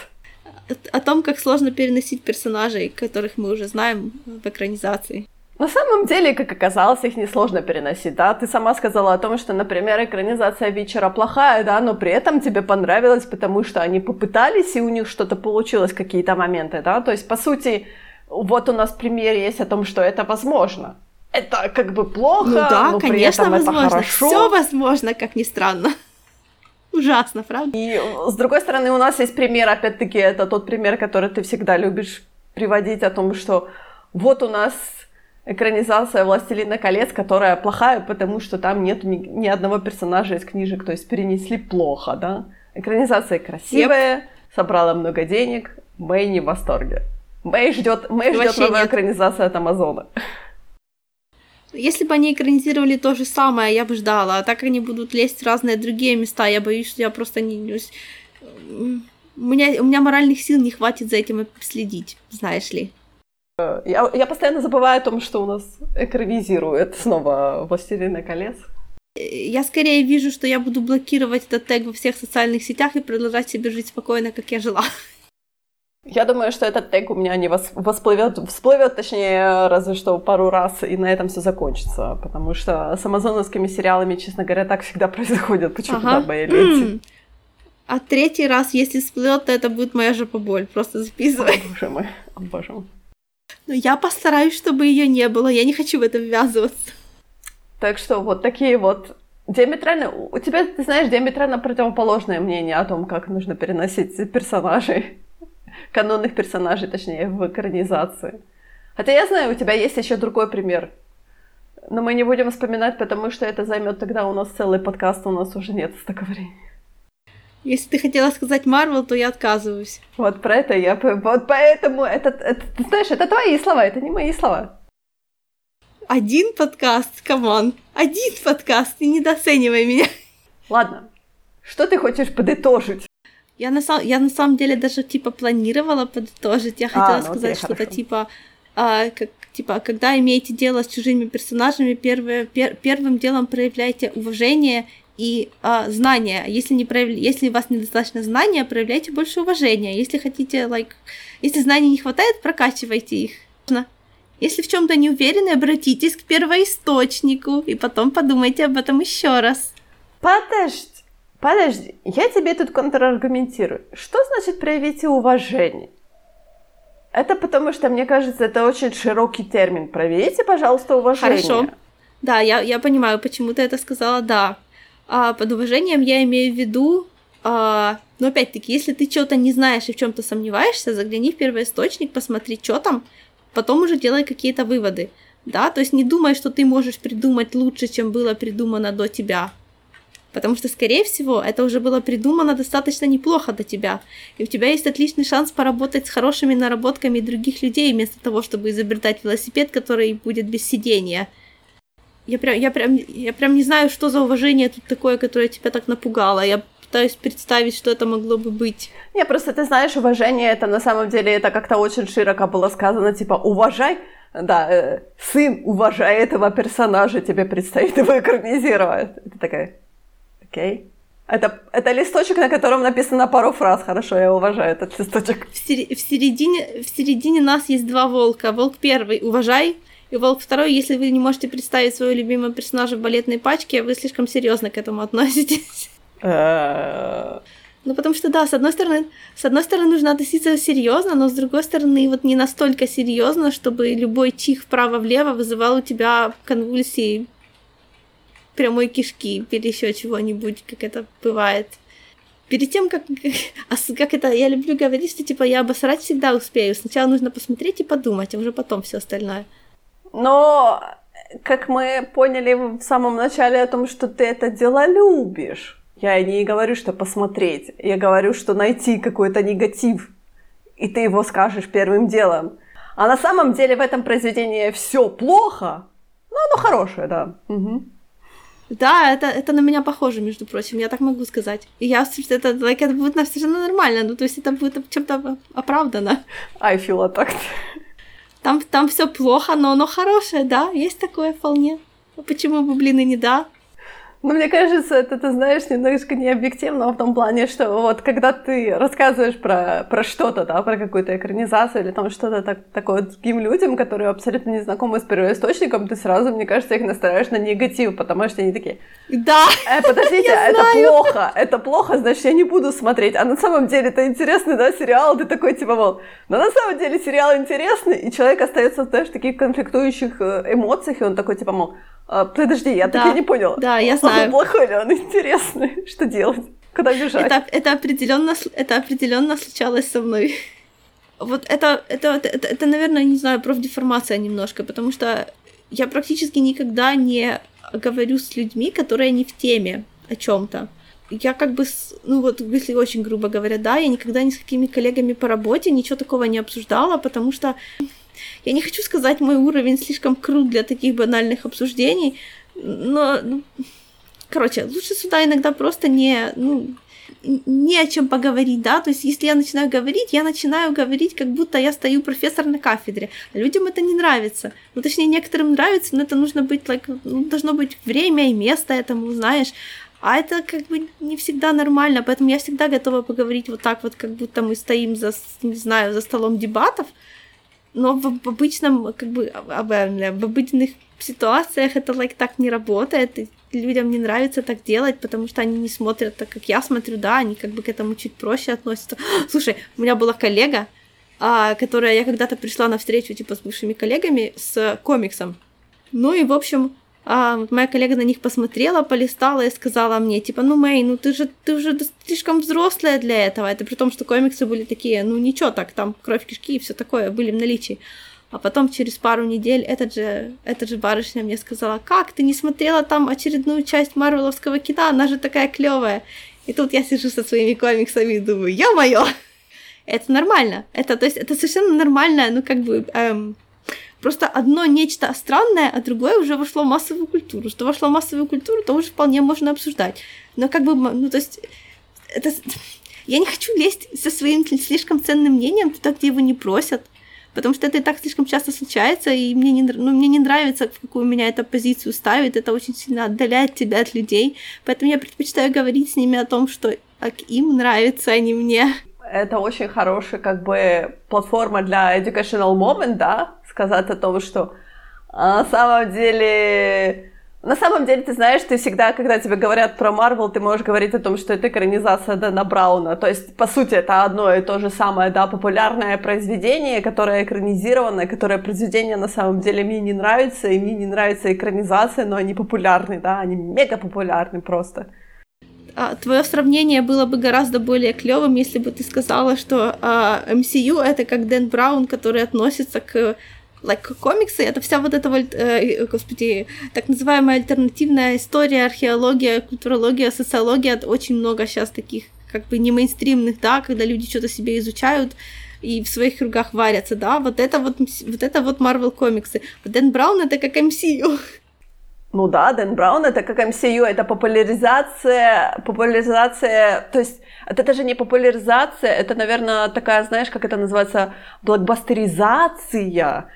О том, как сложно переносить персонажей, которых мы уже знаем в экранизации. На самом деле, как оказалось, их несложно переносить, да. Ты сама сказала о том, что, например, экранизация вечера плохая, да, но при этом тебе понравилось, потому что они попытались, и у них что-то получилось, какие-то моменты, да. То есть, по сути, вот у нас пример есть о том, что это возможно. Это как бы плохо, ну да, но конечно, при этом возможно. это хорошо. Все возможно, как ни странно. Ужасно, правда? И с другой стороны, у нас есть пример, опять-таки, это тот пример, который ты всегда любишь приводить о том, что вот у нас экранизация «Властелина колец», которая плохая, потому что там нет ни, ни одного персонажа из книжек, то есть перенесли плохо, да. Экранизация красивая, yep. собрала много денег, Мэй не в восторге. Мэй ждет, Мэй ждет новую экранизацию от Амазона. Если бы они экранизировали то же самое, я бы ждала. А так они будут лезть в разные другие места. Я боюсь, что я просто не... У меня, у меня моральных сил не хватит за этим следить, знаешь ли. Я, я постоянно забываю о том, что у нас экранизирует снова «Властелина колец». Я скорее вижу, что я буду блокировать этот тег во всех социальных сетях и продолжать себе жить спокойно, как я жила. Я думаю, что этот тег у меня не восплывет, всплывет, точнее, разве что пару раз, и на этом все закончится. Потому что с амазоновскими сериалами, честно говоря, так всегда происходит почему-то ага. ленте. А третий раз, если всплывет, то это будет моя жопа боль. Просто записывай. О, боже мой, о, боже мой. Но я постараюсь, чтобы ее не было. Я не хочу в это ввязываться. Так что вот такие вот диаметрально... У тебя, ты знаешь, диаметрально противоположное мнение о том, как нужно переносить персонажей канонных персонажей, точнее, в экранизации. Хотя я знаю, у тебя есть еще другой пример. Но мы не будем вспоминать, потому что это займет тогда у нас целый подкаст, у нас уже нет столько времени. Если ты хотела сказать Марвел, то я отказываюсь. Вот про это я... Вот поэтому... Это, это, ты знаешь, это твои слова, это не мои слова. Один подкаст, come on. Один подкаст, ты недооценивай меня. Ладно. Что ты хочешь подытожить? Я на, сам, я на самом деле даже типа планировала подытожить. Я хотела а, ну, сказать окей, что-то типа, а, как, типа, когда имеете дело с чужими персонажами, первое, пер, первым делом проявляйте уважение и а, знания. Если, не прояв... если у вас недостаточно знания, проявляйте больше уважения. Если хотите, like, если знаний не хватает, прокачивайте их. Если в чем-то не уверены, обратитесь к первоисточнику и потом подумайте об этом еще раз. Подожди. Подожди, я тебе тут контраргументирую. Что значит проявите уважение? Это потому что, мне кажется, это очень широкий термин. Проявите, пожалуйста, уважение. Хорошо. Да, я, я понимаю, почему ты это сказала, да. А под уважением я имею в виду, а, но опять-таки, если ты что-то не знаешь и в чем-то сомневаешься, загляни в первоисточник, посмотри, что там, потом уже делай какие-то выводы. Да, то есть не думай, что ты можешь придумать лучше, чем было придумано до тебя. Потому что, скорее всего, это уже было придумано достаточно неплохо до тебя. И у тебя есть отличный шанс поработать с хорошими наработками других людей, вместо того, чтобы изобретать велосипед, который будет без сидения. Я прям, я прям, я прям не знаю, что за уважение тут такое, которое тебя так напугало. Я пытаюсь представить, что это могло бы быть. Не, просто ты знаешь, уважение это на самом деле это как-то очень широко было сказано, типа уважай, да, э, сын уважай этого персонажа, тебе предстоит его экранизировать. Это такая, Окей. Это, это листочек, на котором написано пару фраз. Хорошо, я уважаю этот листочек. В, сери- в, середине, в середине нас есть два волка. Волк первый – уважай, и волк второй, если вы не можете представить своего любимого персонажа в балетной пачке, вы слишком серьезно к этому относитесь. Ну, потому что, да, с одной стороны, с одной стороны, нужно относиться серьезно, но с другой стороны, вот не настолько серьезно, чтобы любой чих вправо-влево вызывал у тебя конвульсии прямой кишки или еще чего-нибудь, как это бывает. Перед тем, как, как это, я люблю говорить, что типа я обосрать всегда успею. Сначала нужно посмотреть и подумать, а уже потом все остальное. Но, как мы поняли в самом начале о том, что ты это дело любишь. Я не говорю, что посмотреть. Я говорю, что найти какой-то негатив. И ты его скажешь первым делом. А на самом деле в этом произведении все плохо, но оно хорошее, да. Угу. Да, это, это на меня похоже, между прочим, я так могу сказать. И я, это, like, это будет совершенно нормально, ну, то есть это будет чем-то оправдано. I feel attacked. Там, там все плохо, но оно хорошее, да, есть такое вполне. Почему бы, блин, и не да? Ну, мне кажется, это, ты знаешь, немножко не объективно в том плане, что вот когда ты рассказываешь про, про что-то, да, про какую-то экранизацию или там что-то так, такое другим людям, которые абсолютно не знакомы с первоисточником, ты сразу, мне кажется, их настраиваешь на негатив, потому что они такие... Да! Э, подождите, это плохо, это плохо, значит, я не буду смотреть. А на самом деле это интересный, да, сериал, ты такой, типа, мол, но на самом деле сериал интересный, и человек остается, знаешь, в таких конфликтующих э, эмоциях, и он такой, типа, мол, а, подожди, я да, так и не понял. Да, я знаю. Он плохой ли он интересный? Что делать? Куда бежать? Это, это, определенно, это определенно случалось со мной. Вот это, это, это, это, наверное, не знаю, профдеформация немножко, потому что я практически никогда не говорю с людьми, которые не в теме о чем-то. Я как бы, ну вот, если очень грубо говоря, да, я никогда ни с какими коллегами по работе ничего такого не обсуждала, потому что я не хочу сказать, мой уровень слишком крут для таких банальных обсуждений, но, ну, короче, лучше сюда иногда просто не, ну, не о чем поговорить, да, то есть если я начинаю говорить, я начинаю говорить, как будто я стою профессор на кафедре, а людям это не нравится, ну, точнее, некоторым нравится, но это нужно быть, like, ну, должно быть время и место этому, знаешь, а это как бы не всегда нормально, поэтому я всегда готова поговорить вот так вот, как будто мы стоим за, не знаю, за столом дебатов, но в, в обычном, как бы, в обычных ситуациях это like, так не работает, и людям не нравится так делать, потому что они не смотрят так, как я смотрю, да, они как бы к этому чуть проще относятся. Слушай, у меня была коллега, а, которая, я когда-то пришла на встречу, типа, с бывшими коллегами, с комиксом. Ну и, в общем, а, моя коллега на них посмотрела, полистала и сказала мне, типа, ну, Мэй, ну ты же, ты уже слишком взрослая для этого. Это при том, что комиксы были такие, ну, ничего так, там кровь, кишки и все такое были в наличии. А потом через пару недель этот же, эта же барышня мне сказала, как, ты не смотрела там очередную часть Марвеловского кита, она же такая клевая. И тут я сижу со своими комиксами и думаю, ё-моё, это нормально. Это, то есть, это совершенно нормально, ну, как бы, эм, просто одно нечто странное, а другое уже вошло в массовую культуру. Что вошло в массовую культуру, то уже вполне можно обсуждать. Но как бы, ну, то есть, это... Я не хочу лезть со своим слишком ценным мнением туда, где его не просят потому что это и так слишком часто случается, и мне не, ну, мне не нравится, в какую меня эта позицию ставит, это очень сильно отдаляет тебя от людей, поэтому я предпочитаю говорить с ними о том, что им нравится, а не мне. Это очень хорошая как бы платформа для educational moment, да, сказать о том, что а, на самом деле на самом деле, ты знаешь, ты всегда, когда тебе говорят про Марвел, ты можешь говорить о том, что это экранизация Дэна Брауна. То есть, по сути, это одно и то же самое, да, популярное произведение, которое экранизировано, которое произведение на самом деле мне не нравится, и мне не нравится экранизация, но они популярны, да, они мега популярны просто. А, твое сравнение было бы гораздо более клевым, если бы ты сказала, что а, MCU это как Дэн Браун, который относится к like, комиксы, это вся вот эта, э, господи, так называемая альтернативная история, археология, культурология, социология, очень много сейчас таких как бы не мейнстримных, да, когда люди что-то себе изучают и в своих кругах варятся, да, вот это вот, вот это вот Marvel комиксы. А Дэн Браун это как MCU. Ну да, Дэн Браун это как MCU, это популяризация, популяризация, то есть это даже не популяризация, это, наверное, такая, знаешь, как это называется, блокбастеризация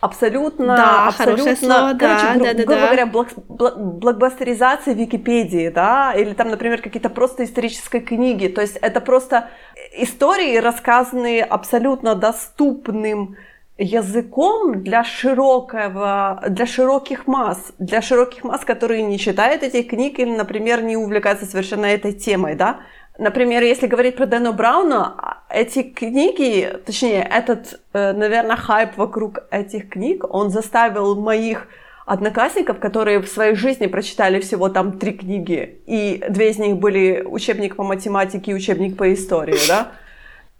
абсолютно, да, абсолютно, слово, короче, да, гру- да, да, грубо да. говоря, блок, блок, блокбастеризация Википедии, да, или там, например, какие-то просто исторические книги, то есть это просто истории, рассказанные абсолютно доступным языком для широкого, для широких масс, для широких масс, которые не читают этих книг или, например, не увлекаются совершенно этой темой, да, Например, если говорить про Дэна Брауна, эти книги, точнее, этот, э, наверное, хайп вокруг этих книг, он заставил моих одноклассников, которые в своей жизни прочитали всего там три книги, и две из них были учебник по математике и учебник по истории, да,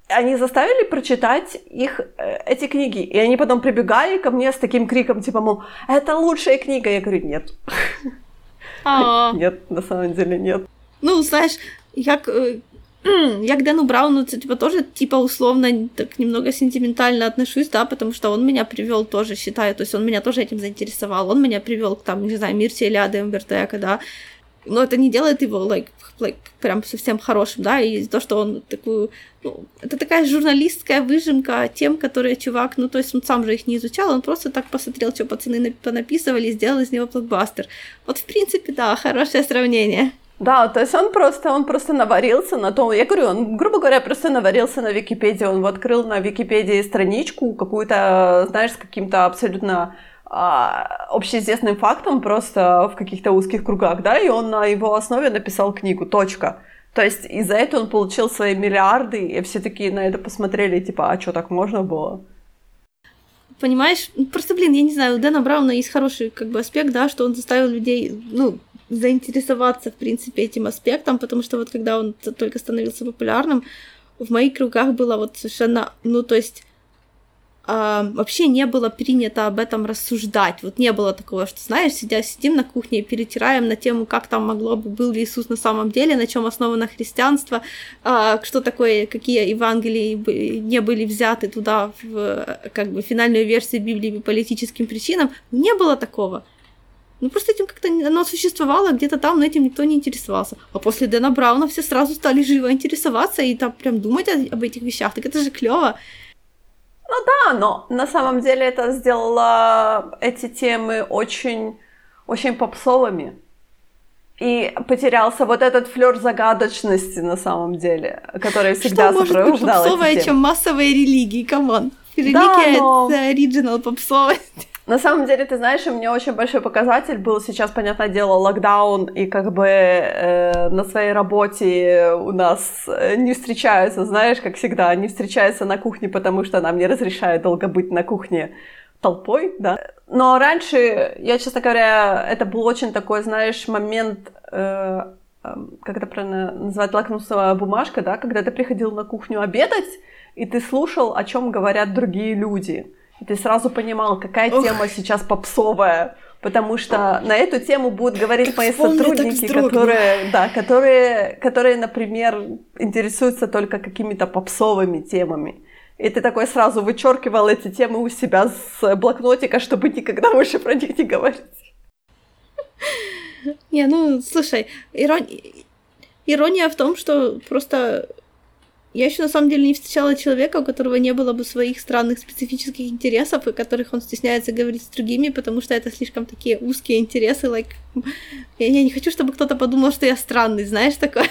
они заставили прочитать их, э, эти книги. И они потом прибегали ко мне с таким криком, типа, мол, это лучшая книга. Я говорю, нет. А. Нет, на самом деле нет. Ну, знаешь, як, я к Дэну Брауну типа тоже типа условно так немного сентиментально отношусь, да, потому что он меня привел тоже, считаю, то есть он меня тоже этим заинтересовал, он меня привел к там, не знаю, Мирте Илиады Умбертека, да, но это не делает его like, like, прям совсем хорошим, да, и то, что он такую, ну, это такая журналистская выжимка тем, которые чувак, ну, то есть он сам же их не изучал, он просто так посмотрел, что пацаны понаписывали, и сделал из него блокбастер. Вот, в принципе, да, хорошее сравнение. Да, то есть он просто, он просто наварился на том, я говорю, он, грубо говоря, просто наварился на Википедии, он открыл на Википедии страничку какую-то, знаешь, с каким-то абсолютно а, общеизвестным фактом просто в каких-то узких кругах, да, и он на его основе написал книгу, точка. То есть из-за этого он получил свои миллиарды, и все такие на это посмотрели, типа, а что, так можно было? Понимаешь, просто, блин, я не знаю, у Дэна Брауна есть хороший как бы аспект, да, что он заставил людей, ну, заинтересоваться, в принципе, этим аспектом, потому что вот когда он только становился популярным, в моих кругах было вот совершенно, ну, то есть а, вообще не было принято об этом рассуждать. Вот не было такого, что, знаешь, сидя, сидим на кухне и перетираем на тему, как там могло бы, был ли Иисус на самом деле, на чем основано христианство, а, что такое, какие Евангелии не были взяты туда, в как бы финальную версию Библии по политическим причинам. Не было такого. Ну, просто этим как-то оно существовало, где-то там, но этим никто не интересовался. А после Дэна Брауна все сразу стали живо интересоваться и там прям думать об этих вещах. Так это же клево. Ну да, но на самом деле это сделало эти темы очень, очень попсовыми. И потерялся вот этот флер загадочности на самом деле, который всегда Что может быть попсовое, чем массовые религии, come on. Религия да, но... это оригинал попсовость. На самом деле, ты знаешь, у меня очень большой показатель был сейчас, понятное дело, локдаун, и как бы э, на своей работе у нас э, не встречаются, знаешь, как всегда, не встречаются на кухне, потому что нам не разрешают долго быть на кухне толпой, да. Но раньше, я, честно говоря, это был очень такой, знаешь, момент, э, э, как это правильно называть, лакмусовая бумажка, да, когда ты приходил на кухню обедать, и ты слушал, о чем говорят другие люди. И ты сразу понимал, какая Ох. тема сейчас попсовая, потому что на эту тему будут говорить мои сотрудники, которые, да, которые, которые, например, интересуются только какими-то попсовыми темами. И ты такой сразу вычеркивал эти темы у себя с блокнотика, чтобы никогда больше про них не говорить. Не, ну, слушай, ирон... ирония в том, что просто я еще на самом деле не встречала человека, у которого не было бы своих странных специфических интересов, и которых он стесняется говорить с другими, потому что это слишком такие узкие интересы. Like, я, я не хочу, чтобы кто-то подумал, что я странный, знаешь, такое.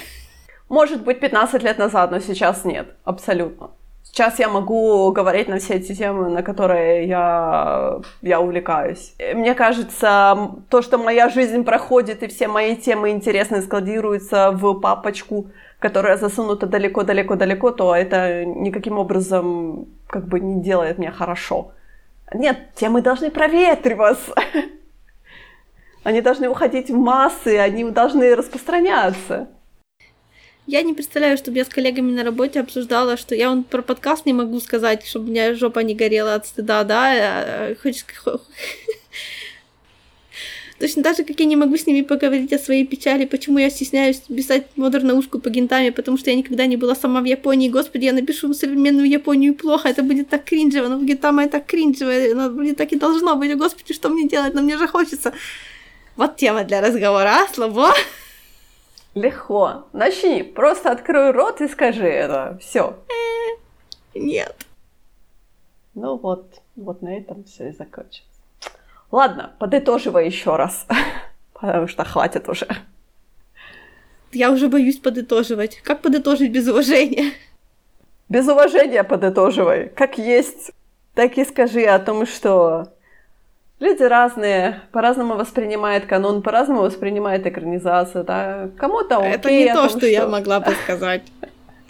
Может быть, 15 лет назад, но сейчас нет, абсолютно. Сейчас я могу говорить на все эти темы, на которые я, я увлекаюсь. Мне кажется, то, что моя жизнь проходит и все мои темы интересные складируются в папочку которая засунута далеко-далеко-далеко, то это никаким образом как бы не делает мне хорошо. Нет, темы должны проветриваться. Они должны уходить в массы, они должны распространяться. Я не представляю, чтобы я с коллегами на работе обсуждала, что я он про подкаст не могу сказать, чтобы у меня жопа не горела от стыда, да, а, хоть Точно так же, как я не могу с ними поговорить о своей печали, почему я стесняюсь писать модернаушку по гентами, потому что я никогда не была сама в Японии. Господи, я напишу современную Японию плохо, это будет так кринжево, но гентама это кринжево, но будет так и должно быть. Господи, что мне делать? Но мне же хочется. Вот тема для разговора, слабо. Легко. Начни. Просто открой рот и скажи это. Все. Э, нет. Ну вот, вот на этом все и закончится. Ладно, подытоживай еще раз, потому что хватит уже. Я уже боюсь подытоживать. Как подытожить без уважения? Без уважения подытоживай. Как есть, так и скажи о том, что люди разные, по-разному воспринимают канон, по-разному воспринимают экранизацию. Да? Кому-то окей. Это не то, том, что, что я могла бы сказать.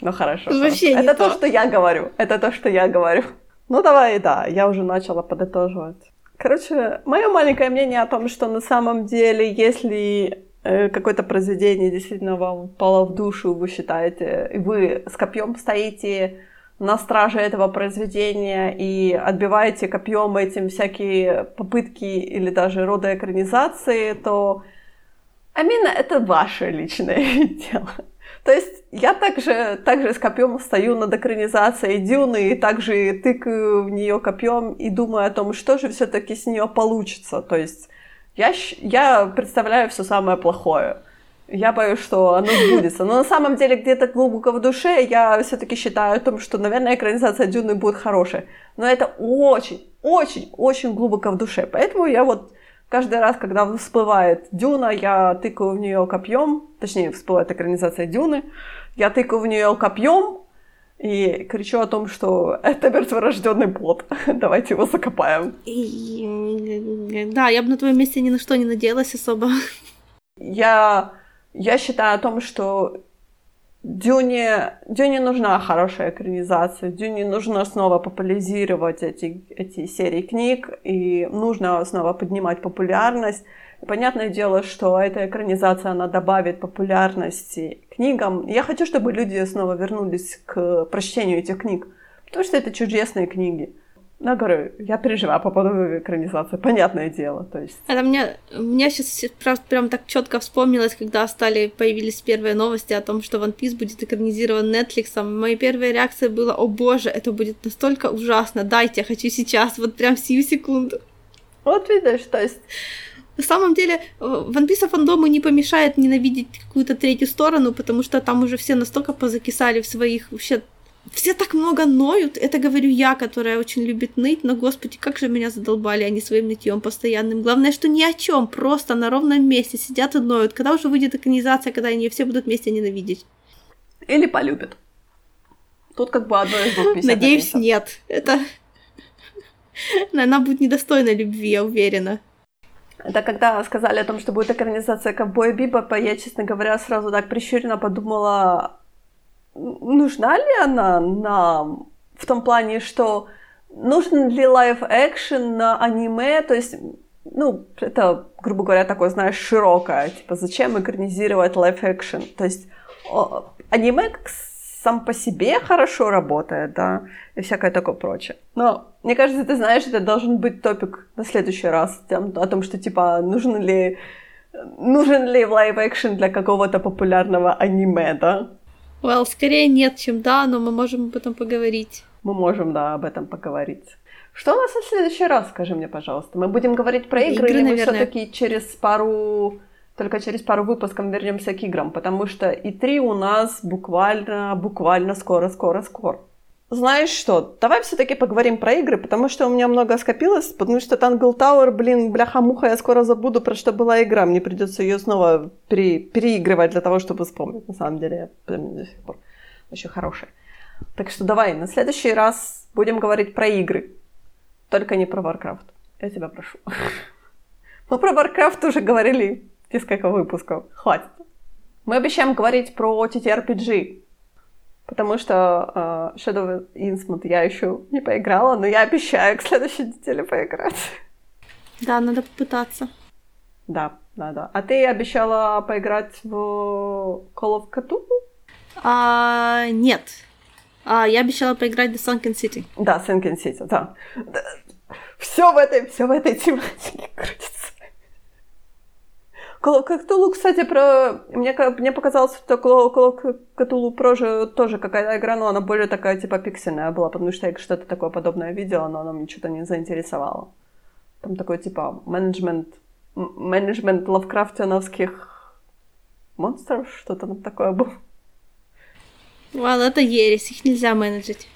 Ну хорошо. Вообще Это то, что я говорю. Это то, что я говорю. Ну давай, да, я уже начала подытоживать. Короче, мое маленькое мнение о том, что на самом деле, если э, какое-то произведение действительно вам упало в душу, вы считаете, вы с копьем стоите на страже этого произведения и отбиваете копьем этим всякие попытки или даже рода экранизации, то Амина, это ваше личное дело. То есть я также, также с копьем стою над экранизацией Дюны и также тыкаю в нее копьем и думаю о том, что же все-таки с нее получится. То есть я, я представляю все самое плохое. Я боюсь, что оно сбудется. Но на самом деле где-то глубоко в душе я все-таки считаю о том, что, наверное, экранизация Дюны будет хорошей. Но это очень, очень, очень глубоко в душе. Поэтому я вот Каждый раз, когда всплывает Дюна, я тыкаю в нее копьем, точнее, всплывает экранизация Дюны, я тыкаю в нее копьем и кричу о том, что это мертворожденный плод. Давайте его закопаем. И, да, я бы на твоем месте ни на что не надеялась особо. Я, я считаю о том, что Дюне, Дюне нужна хорошая экранизация, Дюне нужно снова популяризировать эти, эти серии книг, и нужно снова поднимать популярность. понятное дело, что эта экранизация, она добавит популярности книгам. Я хочу, чтобы люди снова вернулись к прочтению этих книг, потому что это чудесные книги. Ну, говорю, я переживаю по поводу экранизации, понятное дело, то есть. Это мне, мне сейчас прям так четко вспомнилось, когда стали, появились первые новости о том, что One Piece будет экранизирован Netflix. Моя первая реакция была, о боже, это будет настолько ужасно, дайте, я хочу сейчас, вот прям сию секунду. Вот видишь, то есть... На самом деле, One Piece фандому не помешает ненавидеть какую-то третью сторону, потому что там уже все настолько позакисали в своих вообще все так много ноют. Это говорю я, которая очень любит ныть, но, господи, как же меня задолбали они своим нытьем постоянным. Главное, что ни о чем, просто на ровном месте сидят и ноют. Когда уже выйдет экранизация, когда они все будут вместе ненавидеть? Или полюбят. Тут как бы одно из двух Надеюсь, нет. Это... Она будет недостойна любви, я уверена. Это когда сказали о том, что будет экранизация Ковбоя Бибопа, я, честно говоря, сразу так прищуренно подумала, нужна ли она нам в том плане, что нужен ли live-action на аниме, то есть, ну, это, грубо говоря, такое, знаешь, широкое, типа, зачем экранизировать live-action, то есть, аниме как сам по себе хорошо работает, да, и всякое такое прочее. Но, мне кажется, ты знаешь, это должен быть топик на следующий раз, там, о том, что, типа, нужен ли нужен ли live-action для какого-то популярного аниме, да? Well, скорее нет, чем да, но мы можем об этом поговорить. Мы можем, да, об этом поговорить. Что у нас в следующий раз, скажи мне, пожалуйста? Мы будем говорить про игры, игры или мы все-таки через пару только через пару выпусков вернемся к играм, потому что и три у нас буквально, буквально скоро, скоро, скоро. Знаешь что, давай все-таки поговорим про игры, потому что у меня много скопилось, потому что Tangle Tower, блин, бляха-муха, я скоро забуду, про что была игра, мне придется ее снова пере, переигрывать для того, чтобы вспомнить. На самом деле, я до сих пор. Очень хорошая. Так что давай, на следующий раз будем говорить про игры. Только не про Warcraft. Я тебя прошу. Мы про Warcraft уже говорили несколько выпусков. Хватит. Мы обещаем говорить про TTRPG потому что uh, Shadow Innsmouth я еще не поиграла, но я обещаю к следующей неделе поиграть. Да, надо попытаться. Да, да, да. А ты обещала поиграть в Call of Cthulhu? А, нет. А, я обещала поиграть в Sunken City. Да, Sunken City, да. Все в этой, все в этой тематике крутится. Call кстати, про... Мне, мне показалось, что Cthulhu Pro тоже какая-то игра, но она более такая, типа, пиксельная была, потому что я что-то такое подобное видела, но она мне что-то не заинтересовала. Там такой, типа, менеджмент... Менеджмент лавкрафтиановских монстров, что-то там такое было. Ладно, это ересь, их нельзя менеджить.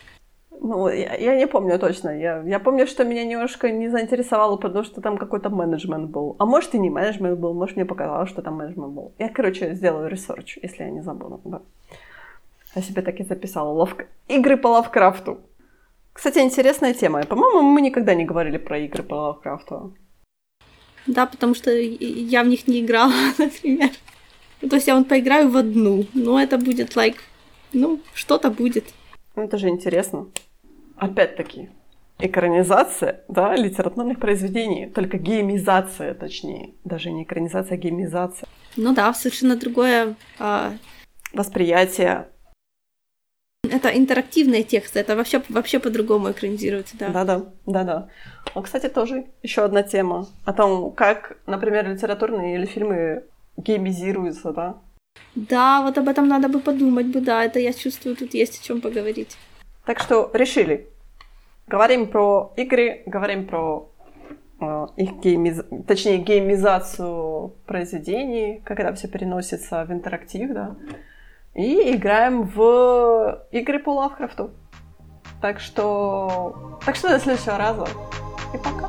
Ну, я, я не помню точно. Я, я помню, что меня немножко не заинтересовало, потому что там какой-то менеджмент был. А может и не менеджмент был, может мне показалось, что там менеджмент был. Я, короче, сделаю research, если я не забуду. Да. Я себе так и записала. Ловка. Игры по Лавкрафту. Кстати, интересная тема. По-моему, мы никогда не говорили про игры по Лавкрафту. Да, потому что я в них не играла, например. То есть я вот поиграю в одну, но это будет, like, ну, что-то будет. Ну, это же интересно опять-таки, экранизация, да, литературных произведений, только геймизация, точнее, даже не экранизация, а геймизация. Ну да, совершенно другое а... восприятие. Это интерактивные тексты, это вообще, вообще по-другому экранизируется, да. Да-да, да-да. Ну, кстати, тоже еще одна тема о том, как, например, литературные или фильмы геймизируются, да. Да, вот об этом надо бы подумать бы, да, это я чувствую, тут есть о чем поговорить. Так что решили. Говорим про игры, говорим про э, их геймиз... точнее геймизацию произведений, как это все переносится в интерактив, да. И играем в игры по Лавкрафту. Так что... Так что до следующего раза. И пока.